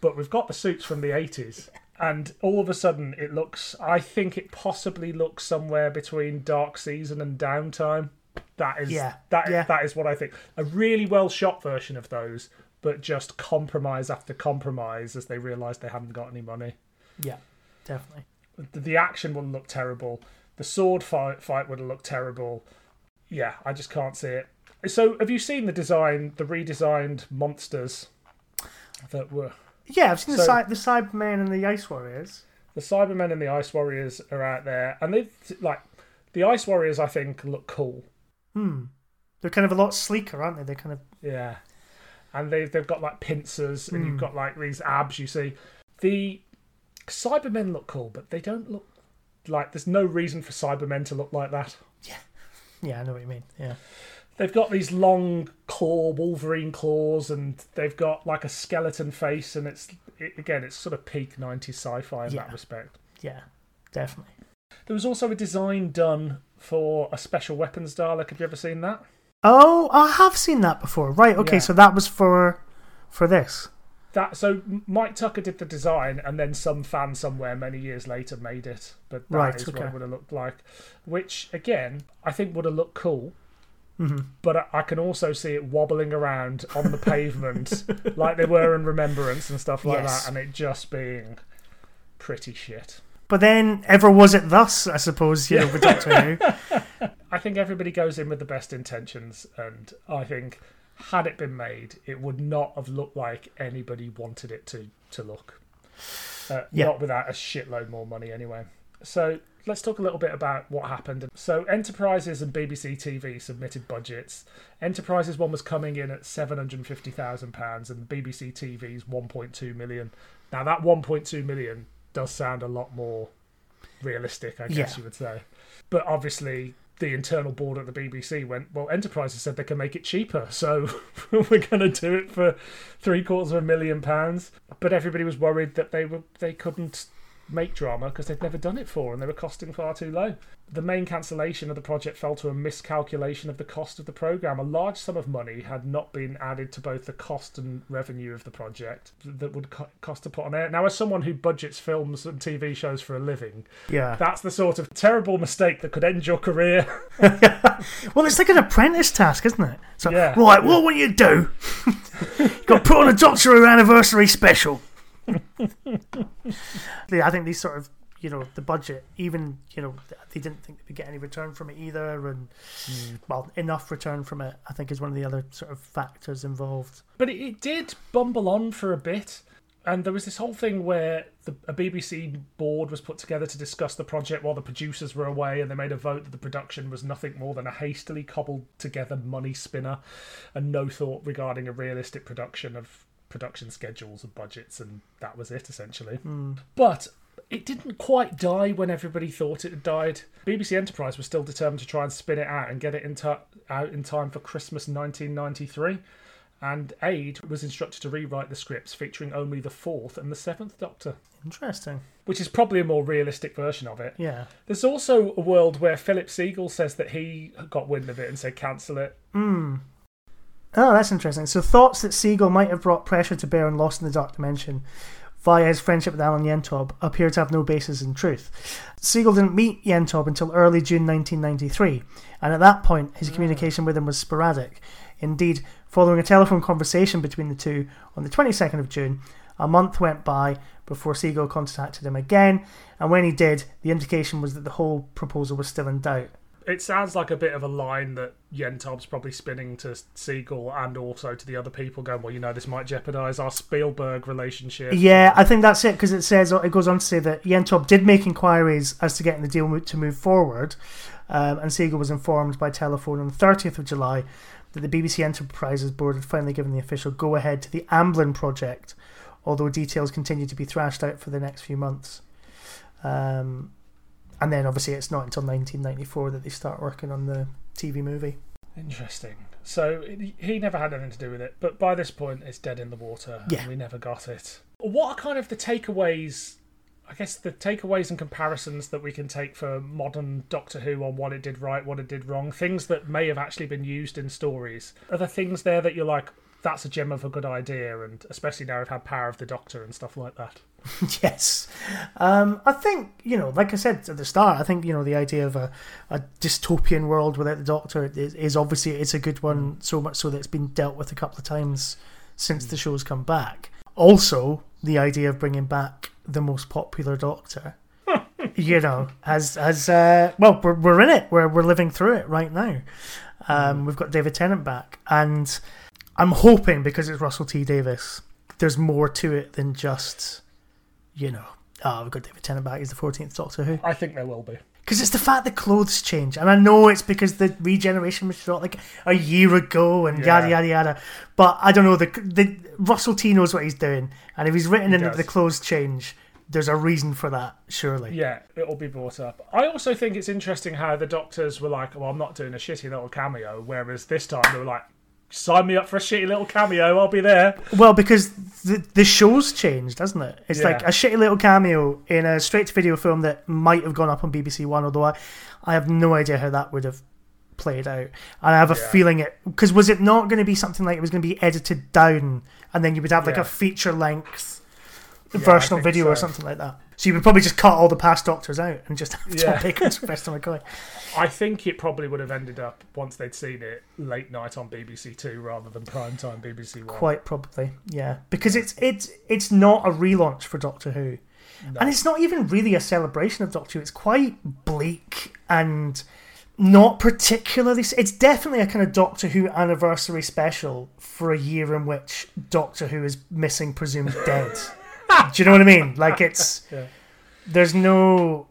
Speaker 1: But we've got the suits from the 80s. And all of a sudden, it looks. I think it possibly looks somewhere between Dark Season and Downtime. That is
Speaker 2: Yeah,
Speaker 1: that
Speaker 2: yeah.
Speaker 1: that is what I think. A really well shot version of those, but just compromise after compromise as they realise they haven't got any money.
Speaker 2: Yeah, definitely.
Speaker 1: The, the action would look terrible. The sword fight fight would have looked terrible. Yeah, I just can't see it. So, have you seen the design, the redesigned monsters that were
Speaker 2: Yeah, I've seen the,
Speaker 1: So-
Speaker 2: Cy- the Cybermen and the Ice Warriors.
Speaker 1: the Cybermen and the Ice Warriors are out there, and they like the Ice Warriors. I think look cool. Hmm.
Speaker 2: They're kind of a lot sleeker, aren't they? They're kind of
Speaker 1: Yeah, and they've they've got like pincers, and
Speaker 2: Hmm.
Speaker 1: you've got like these abs. You see, the Cybermen look cool, but they don't look like. There's no reason for Cybermen to look like that.
Speaker 2: yeah, Yeah, I know what you mean. Yeah,
Speaker 1: They've got these long claw, Wolverine claws, and they've got like a skeleton face, and it's it, again, it's sort of peak '90s sci-fi in
Speaker 2: Yeah.
Speaker 1: that respect.
Speaker 2: yeah, definitely.
Speaker 1: There was also a design done for a special weapons Dalek. Have you ever seen that?
Speaker 2: Oh, I have seen that before. Right. Okay,
Speaker 1: Yeah.
Speaker 2: so that was for for this.
Speaker 1: That so Mike Tucker did the design, and then some fan somewhere many years later made it. But that is
Speaker 2: Right,
Speaker 1: what
Speaker 2: okay.
Speaker 1: it would have looked like. Which again, I think would have looked cool.
Speaker 2: Mm-hmm.
Speaker 1: But I- I can also see it wobbling around on the pavement like they were in Remembrance and stuff like
Speaker 2: Yes.
Speaker 1: that, and it just being pretty shit.
Speaker 2: But then, ever was it thus? I suppose you know with Doctor Who.
Speaker 1: I think everybody goes in with the best intentions, and I think had it been made, it would not have looked like anybody wanted it to to look. Uh,
Speaker 2: Yeah.
Speaker 1: Not without a shitload more money, anyway. So let's talk a little bit about what happened. So Enterprises and BBC TV submitted budgets. Enterprises one was coming in at seven hundred fifty thousand pounds, and BBC TV's one point two million. Now that one point two million does sound a lot more realistic, I guess
Speaker 2: Yeah.
Speaker 1: you would say. But obviously, the internal board at the BBC went, well, Enterprises said they can make it cheaper, so we're going to do it for three quarters of a million pounds. But everybody was worried that they were they couldn't make drama because they'd never done it for and they were costing far too low. The main cancellation of the project fell to a miscalculation of the cost of the program. A large sum of money had not been added to both the cost and revenue of the project that would co- cost to put on air. Now, as someone who budgets films and TV shows for a living,
Speaker 2: Yeah.
Speaker 1: that's the sort of terrible mistake that could end your career.
Speaker 2: Well, it's like an apprentice task, isn't it? So,
Speaker 1: Yeah.
Speaker 2: right, what will you do? You've got to put on a Doctor Who anniversary special. Yeah, I think these sort of, you know, the budget, even, you know, they didn't think they would get any return from it either. And, mm. well, enough return from it, I think, is one of the other sort of factors involved.
Speaker 1: But it, it did bumble on for a bit. And there was this whole thing where the, a BBC board was put together to discuss the project while the producers were away, and they made a vote that the production was nothing more than a hastily cobbled together money spinner, and no thought regarding a realistic production of production schedules and budgets, and that was it essentially. Hmm. But it didn't quite die when everybody thought it had died. BBC Enterprise was still determined to try and spin it out and get it in ti- out in time for Christmas 1993. And Aid was instructed to rewrite the scripts featuring only the fourth and the seventh Doctor,
Speaker 2: Interesting.
Speaker 1: which is probably a more realistic version of it.
Speaker 2: Yeah.
Speaker 1: There's also a world where Philip Segal says that he got wind of it and said cancel it. Hmm.
Speaker 2: Oh, that's interesting. So thoughts that Segal might have brought pressure to bear on Lost in the Dark Dimension via his friendship with Alan Yentob appear to have no basis in truth. Segal didn't meet Yentob until early June 1993, and at that point his ah. communication with him was sporadic. Indeed, following a telephone conversation between the two on the 22nd of June, a month went by before Segal contacted him again, and when he did, the indication was that the whole proposal was still in doubt.
Speaker 1: It sounds like a bit of a line that Yentob's probably spinning to Segal and also to the other people, going, "Well, you know, this might jeopardise our Spielberg relationship."
Speaker 2: Yeah, I think that's it because it says it goes on to say that Yentob did make inquiries as to getting the deal to move forward, um, and Segal was informed by telephone on the 30th of July that the BBC Enterprises board had finally given the official go ahead to the Amblin project, although details continue to be thrashed out for the next few months. Um, and then obviously it's not until 1994 that they start working on the TV movie.
Speaker 1: Interesting. So it- he never had anything to do with it, but by this point, it's dead in the water. and
Speaker 2: Yeah.
Speaker 1: we never got it. What are kind of the takeaways? I guess the takeaways and comparisons that we can take for modern Doctor Who on what it did right, what it did wrong, things that may have actually been used in stories. Are there things there that you're like, that's a gem of a good idea, and especially now we've had Power of the Doctor and stuff like that?
Speaker 2: yes. Um, I think, you know, like I said at the start, I think, you know, the idea of a, a dystopian world without the Doctor is, is obviously it's a good one, so much so that it's been dealt with a couple of times since the show's come back. Also, the idea of bringing back the most popular Doctor, you know, as as uh, well, we're, we're in it. We're we're living through it right now. Um, We've got David Tennant back, and I'm hoping because it's Russell T Davies, there's more to it than just you know, oh, we've got David Tennant back. He's the 14th Doctor Who.
Speaker 1: I think there will be.
Speaker 2: Because it's the fact the clothes change. And I know it's because the regeneration was shot like a year ago and
Speaker 1: Yeah.
Speaker 2: yada, yada, yada. But I don't know. The, the Russell T knows what he's doing. And if he's written in that
Speaker 1: does.
Speaker 2: the clothes change, there's a reason for that, surely.
Speaker 1: Yeah, it'll be brought up. I also think it's interesting how the doctors were like, "Well, I'm not doing a shitty little cameo," whereas this time they were like, "Sign me up for a shitty little cameo, I'll be there."
Speaker 2: Well, because the, the show's changed, hasn't it? It's like a shitty little cameo in a straight to video film that might have gone up on BBC One, although I, I have no idea how that would have played out. And I have a
Speaker 1: Yeah.
Speaker 2: feeling it because was it not going to be something like it was going to be edited down, and then you would have like
Speaker 1: Yeah.
Speaker 2: a feature length
Speaker 1: I
Speaker 2: version of video or something like that. So you would probably just cut all the past Doctors out and just have
Speaker 1: Yeah.
Speaker 2: Tom Baker's Professor McCoy.
Speaker 1: I think it probably would have ended up once they'd seen it late night on BBC Two rather than prime time BBC One.
Speaker 2: Quite probably, yeah, because it's it's it's not a relaunch for Doctor Who, and it's not even really a celebration of Doctor Who. It's quite bleak and not particularly. It's definitely a kind of Doctor Who anniversary special for a year in which Doctor Who is missing, presumed dead. Do you know what I mean? Like it's
Speaker 1: Yeah.
Speaker 2: there's no,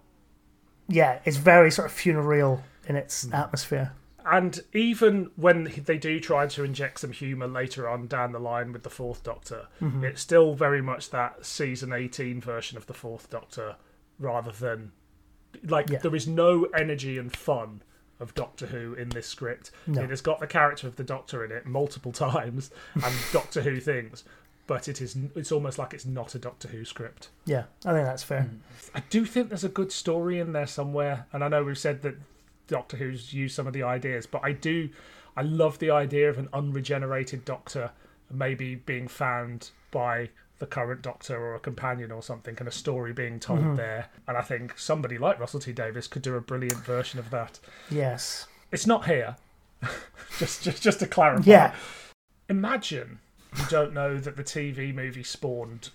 Speaker 2: yeah, it's very sort of funereal in its atmosphere.
Speaker 1: And even when they do try to inject some humour later on down the line with the Fourth Doctor,
Speaker 2: Mm-hmm.
Speaker 1: it's still very much that season 18 version of the Fourth Doctor rather than. Like,
Speaker 2: Yeah.
Speaker 1: there is no energy and fun of Doctor Who in this script.
Speaker 2: No.
Speaker 1: It has got the character of the Doctor in it multiple times and Doctor Who things, but it is it's almost like it's not a Doctor Who script.
Speaker 2: Yeah, I think that's fair. Mm.
Speaker 1: I do think there's a good story in there somewhere, and I know we've said that Doctor Who's used some of the ideas, but I do, I love the idea of an unregenerated Doctor maybe being found by the current Doctor or a companion or something, and a story being told mm-hmm. there. And I think somebody like Russell T Davies could do a brilliant version of that.
Speaker 2: Yes.
Speaker 1: It's not here. just, just, just to clarify.
Speaker 2: Yeah.
Speaker 1: Imagine you don't know that the TV movie spawned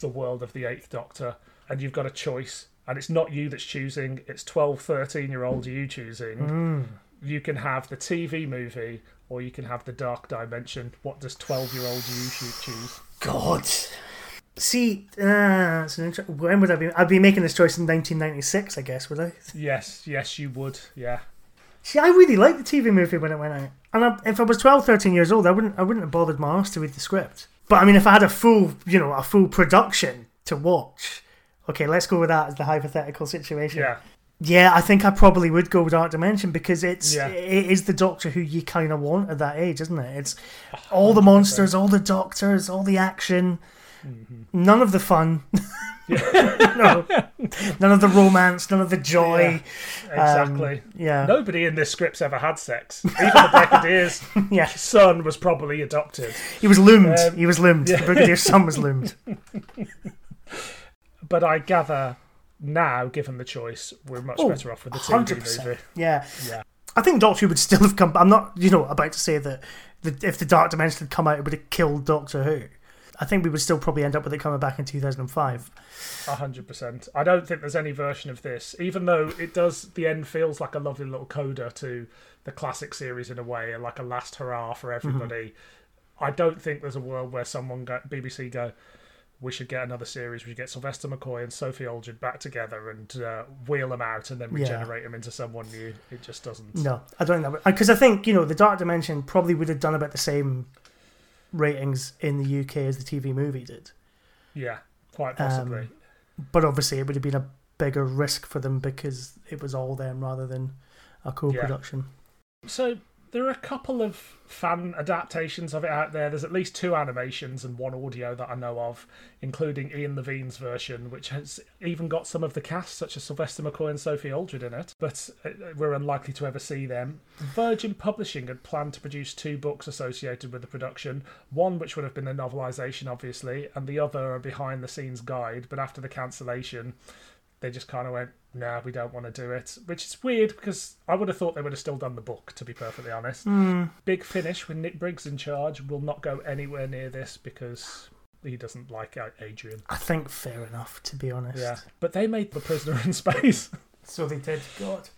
Speaker 1: the world of the Eighth Doctor, and you've got a choice, and it's not you that's choosing, it's 12, 13 year old you choosing. You can have the TV movie, or you can have the Dark Dimension. What does 12 year old you choose?
Speaker 2: God. See, uh, inter- when would I be? I'd be making this choice in 1996, I guess, would I?
Speaker 1: Yes, yes, you would. Yeah.
Speaker 2: See, I really liked the TV movie when it went out, and I, if I was 12, 13 years old, I wouldn't, I wouldn't have bothered my ass to read the script. But I mean, if I had a full, you know, a full production to watch, okay, let's go with that as the hypothetical situation.
Speaker 1: Yeah.
Speaker 2: Yeah, I think I probably would go with Dark Dimension because it's
Speaker 1: Yeah.
Speaker 2: it is the Doctor who you kind of want at that age, isn't it? It's all the monsters, all the doctors, all the action, mm-hmm. none of the fun, no, none of the romance, none of the joy.
Speaker 1: Exactly.
Speaker 2: Um, yeah,
Speaker 1: Nobody in this script's ever had sex. Even the Brigadier's
Speaker 2: yeah.
Speaker 1: son was probably adopted.
Speaker 2: He was loomed.
Speaker 1: Um,
Speaker 2: he was loomed. The Brigadier's son was loomed.
Speaker 1: But I gather now, given the choice, we're much
Speaker 2: Oh,
Speaker 1: better off with the TV
Speaker 2: 100%.
Speaker 1: movie.
Speaker 2: Yeah,
Speaker 1: Yeah.
Speaker 2: I think Doctor Who would still have come. I'm not, you know, about to say that the, if the Dark Dimension had come out, it would have killed Doctor Who. I think we would still probably end up with it coming back in 2005.
Speaker 1: A hundred percent. I don't think there's any version of this, even though it does. The end feels like a lovely little coda to the classic series in a way, and like a last hurrah for everybody. I don't think there's a world where someone go, BBC go, we should get another series. We should get Sylvester McCoy and Sophie Aldred back together and uh, wheel them out and then
Speaker 2: Yeah.
Speaker 1: regenerate them into someone new. It just doesn't.
Speaker 2: No, I don't think that would. Because I think, you know, the Dark Dimension probably would have done about the same ratings in the UK as the TV movie did.
Speaker 1: Yeah, quite possibly.
Speaker 2: Um, But obviously, it would have been a bigger risk for them because it was all them rather than a co production.
Speaker 1: So there are a couple of fan adaptations of it out there. There's at least two animations and one audio that I know of, including Ian Levine's version, which has even got some of the cast, such as Sylvester McCoy and Sophie Aldred, in it. But uh, we're unlikely to ever see them. Virgin Publishing had planned to produce two books associated with the production. One, which would have been a novelisation, obviously, and the other a behind-the-scenes guide. But after the cancellation, they just kind of went, "No, we don't want to do it," which is weird because I would have thought they would have still done the book. To be perfectly honest, hmm. Big Finish with Nick Briggs in charge will not go anywhere near this because he doesn't like Adrian.
Speaker 2: I think fair enough, to be honest.
Speaker 1: Yeah, but they made The Prisoner in Space.
Speaker 2: So they did. God.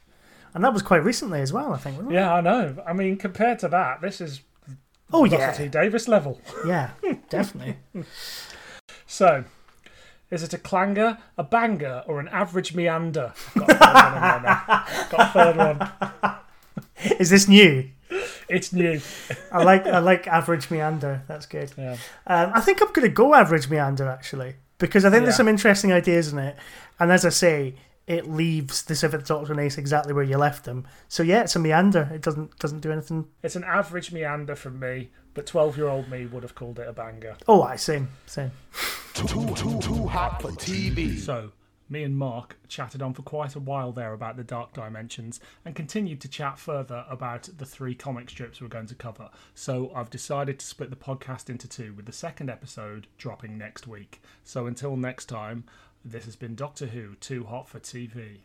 Speaker 2: And that was quite recently as well, I think, wasn't it?
Speaker 1: yeah, I know. I mean, compared to that, this is
Speaker 2: Oh,
Speaker 1: Russell
Speaker 2: yeah.
Speaker 1: T Davies level.
Speaker 2: Yeah, definitely.
Speaker 1: So, is it a clanger, a banger, or an average meander? I've got a third one. Got a third one.
Speaker 2: Is this new?
Speaker 1: It's new.
Speaker 2: I like I like average meander. That's good.
Speaker 1: Yeah.
Speaker 2: Um, I think I'm going to go average meander actually because I think there's some interesting ideas in it, and as I say, it leaves the Seventh Doctor and Ace exactly where you left them. So yeah, it's a meander. It doesn't doesn't do anything.
Speaker 1: It's an average meander from me, but 12 year old me would have called it a banger.
Speaker 2: Oh, I same same.
Speaker 3: Too, too, too hot for TV.
Speaker 1: So, me and Mark chatted on for quite a while there about the Dark Dimensions and continued to chat further about the three comic strips we're going to cover. So, I've decided to split the podcast into two, with the second episode dropping next week. So, until next time, this has been Doctor Who Too Hot for TV.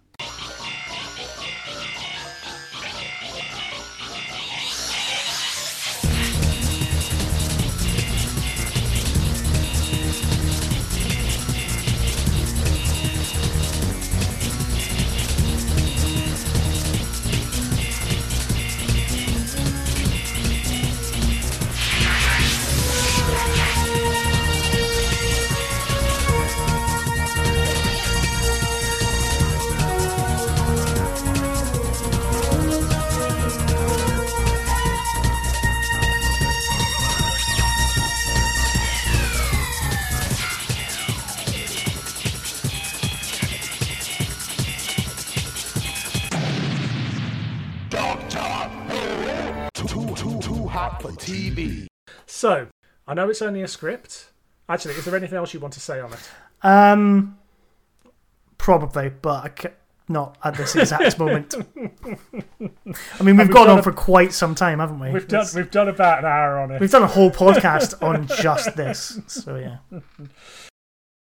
Speaker 1: I know it's only a script. Actually, is there anything else you want to say on it?
Speaker 2: Um, probably, but not at this exact moment. I mean, we've
Speaker 1: we've
Speaker 2: gone on
Speaker 1: a-
Speaker 2: for quite some time, haven't we?
Speaker 1: We've done
Speaker 2: It's-
Speaker 1: we've done about an hour on it.
Speaker 2: we've done a whole podcast on just this. So yeah.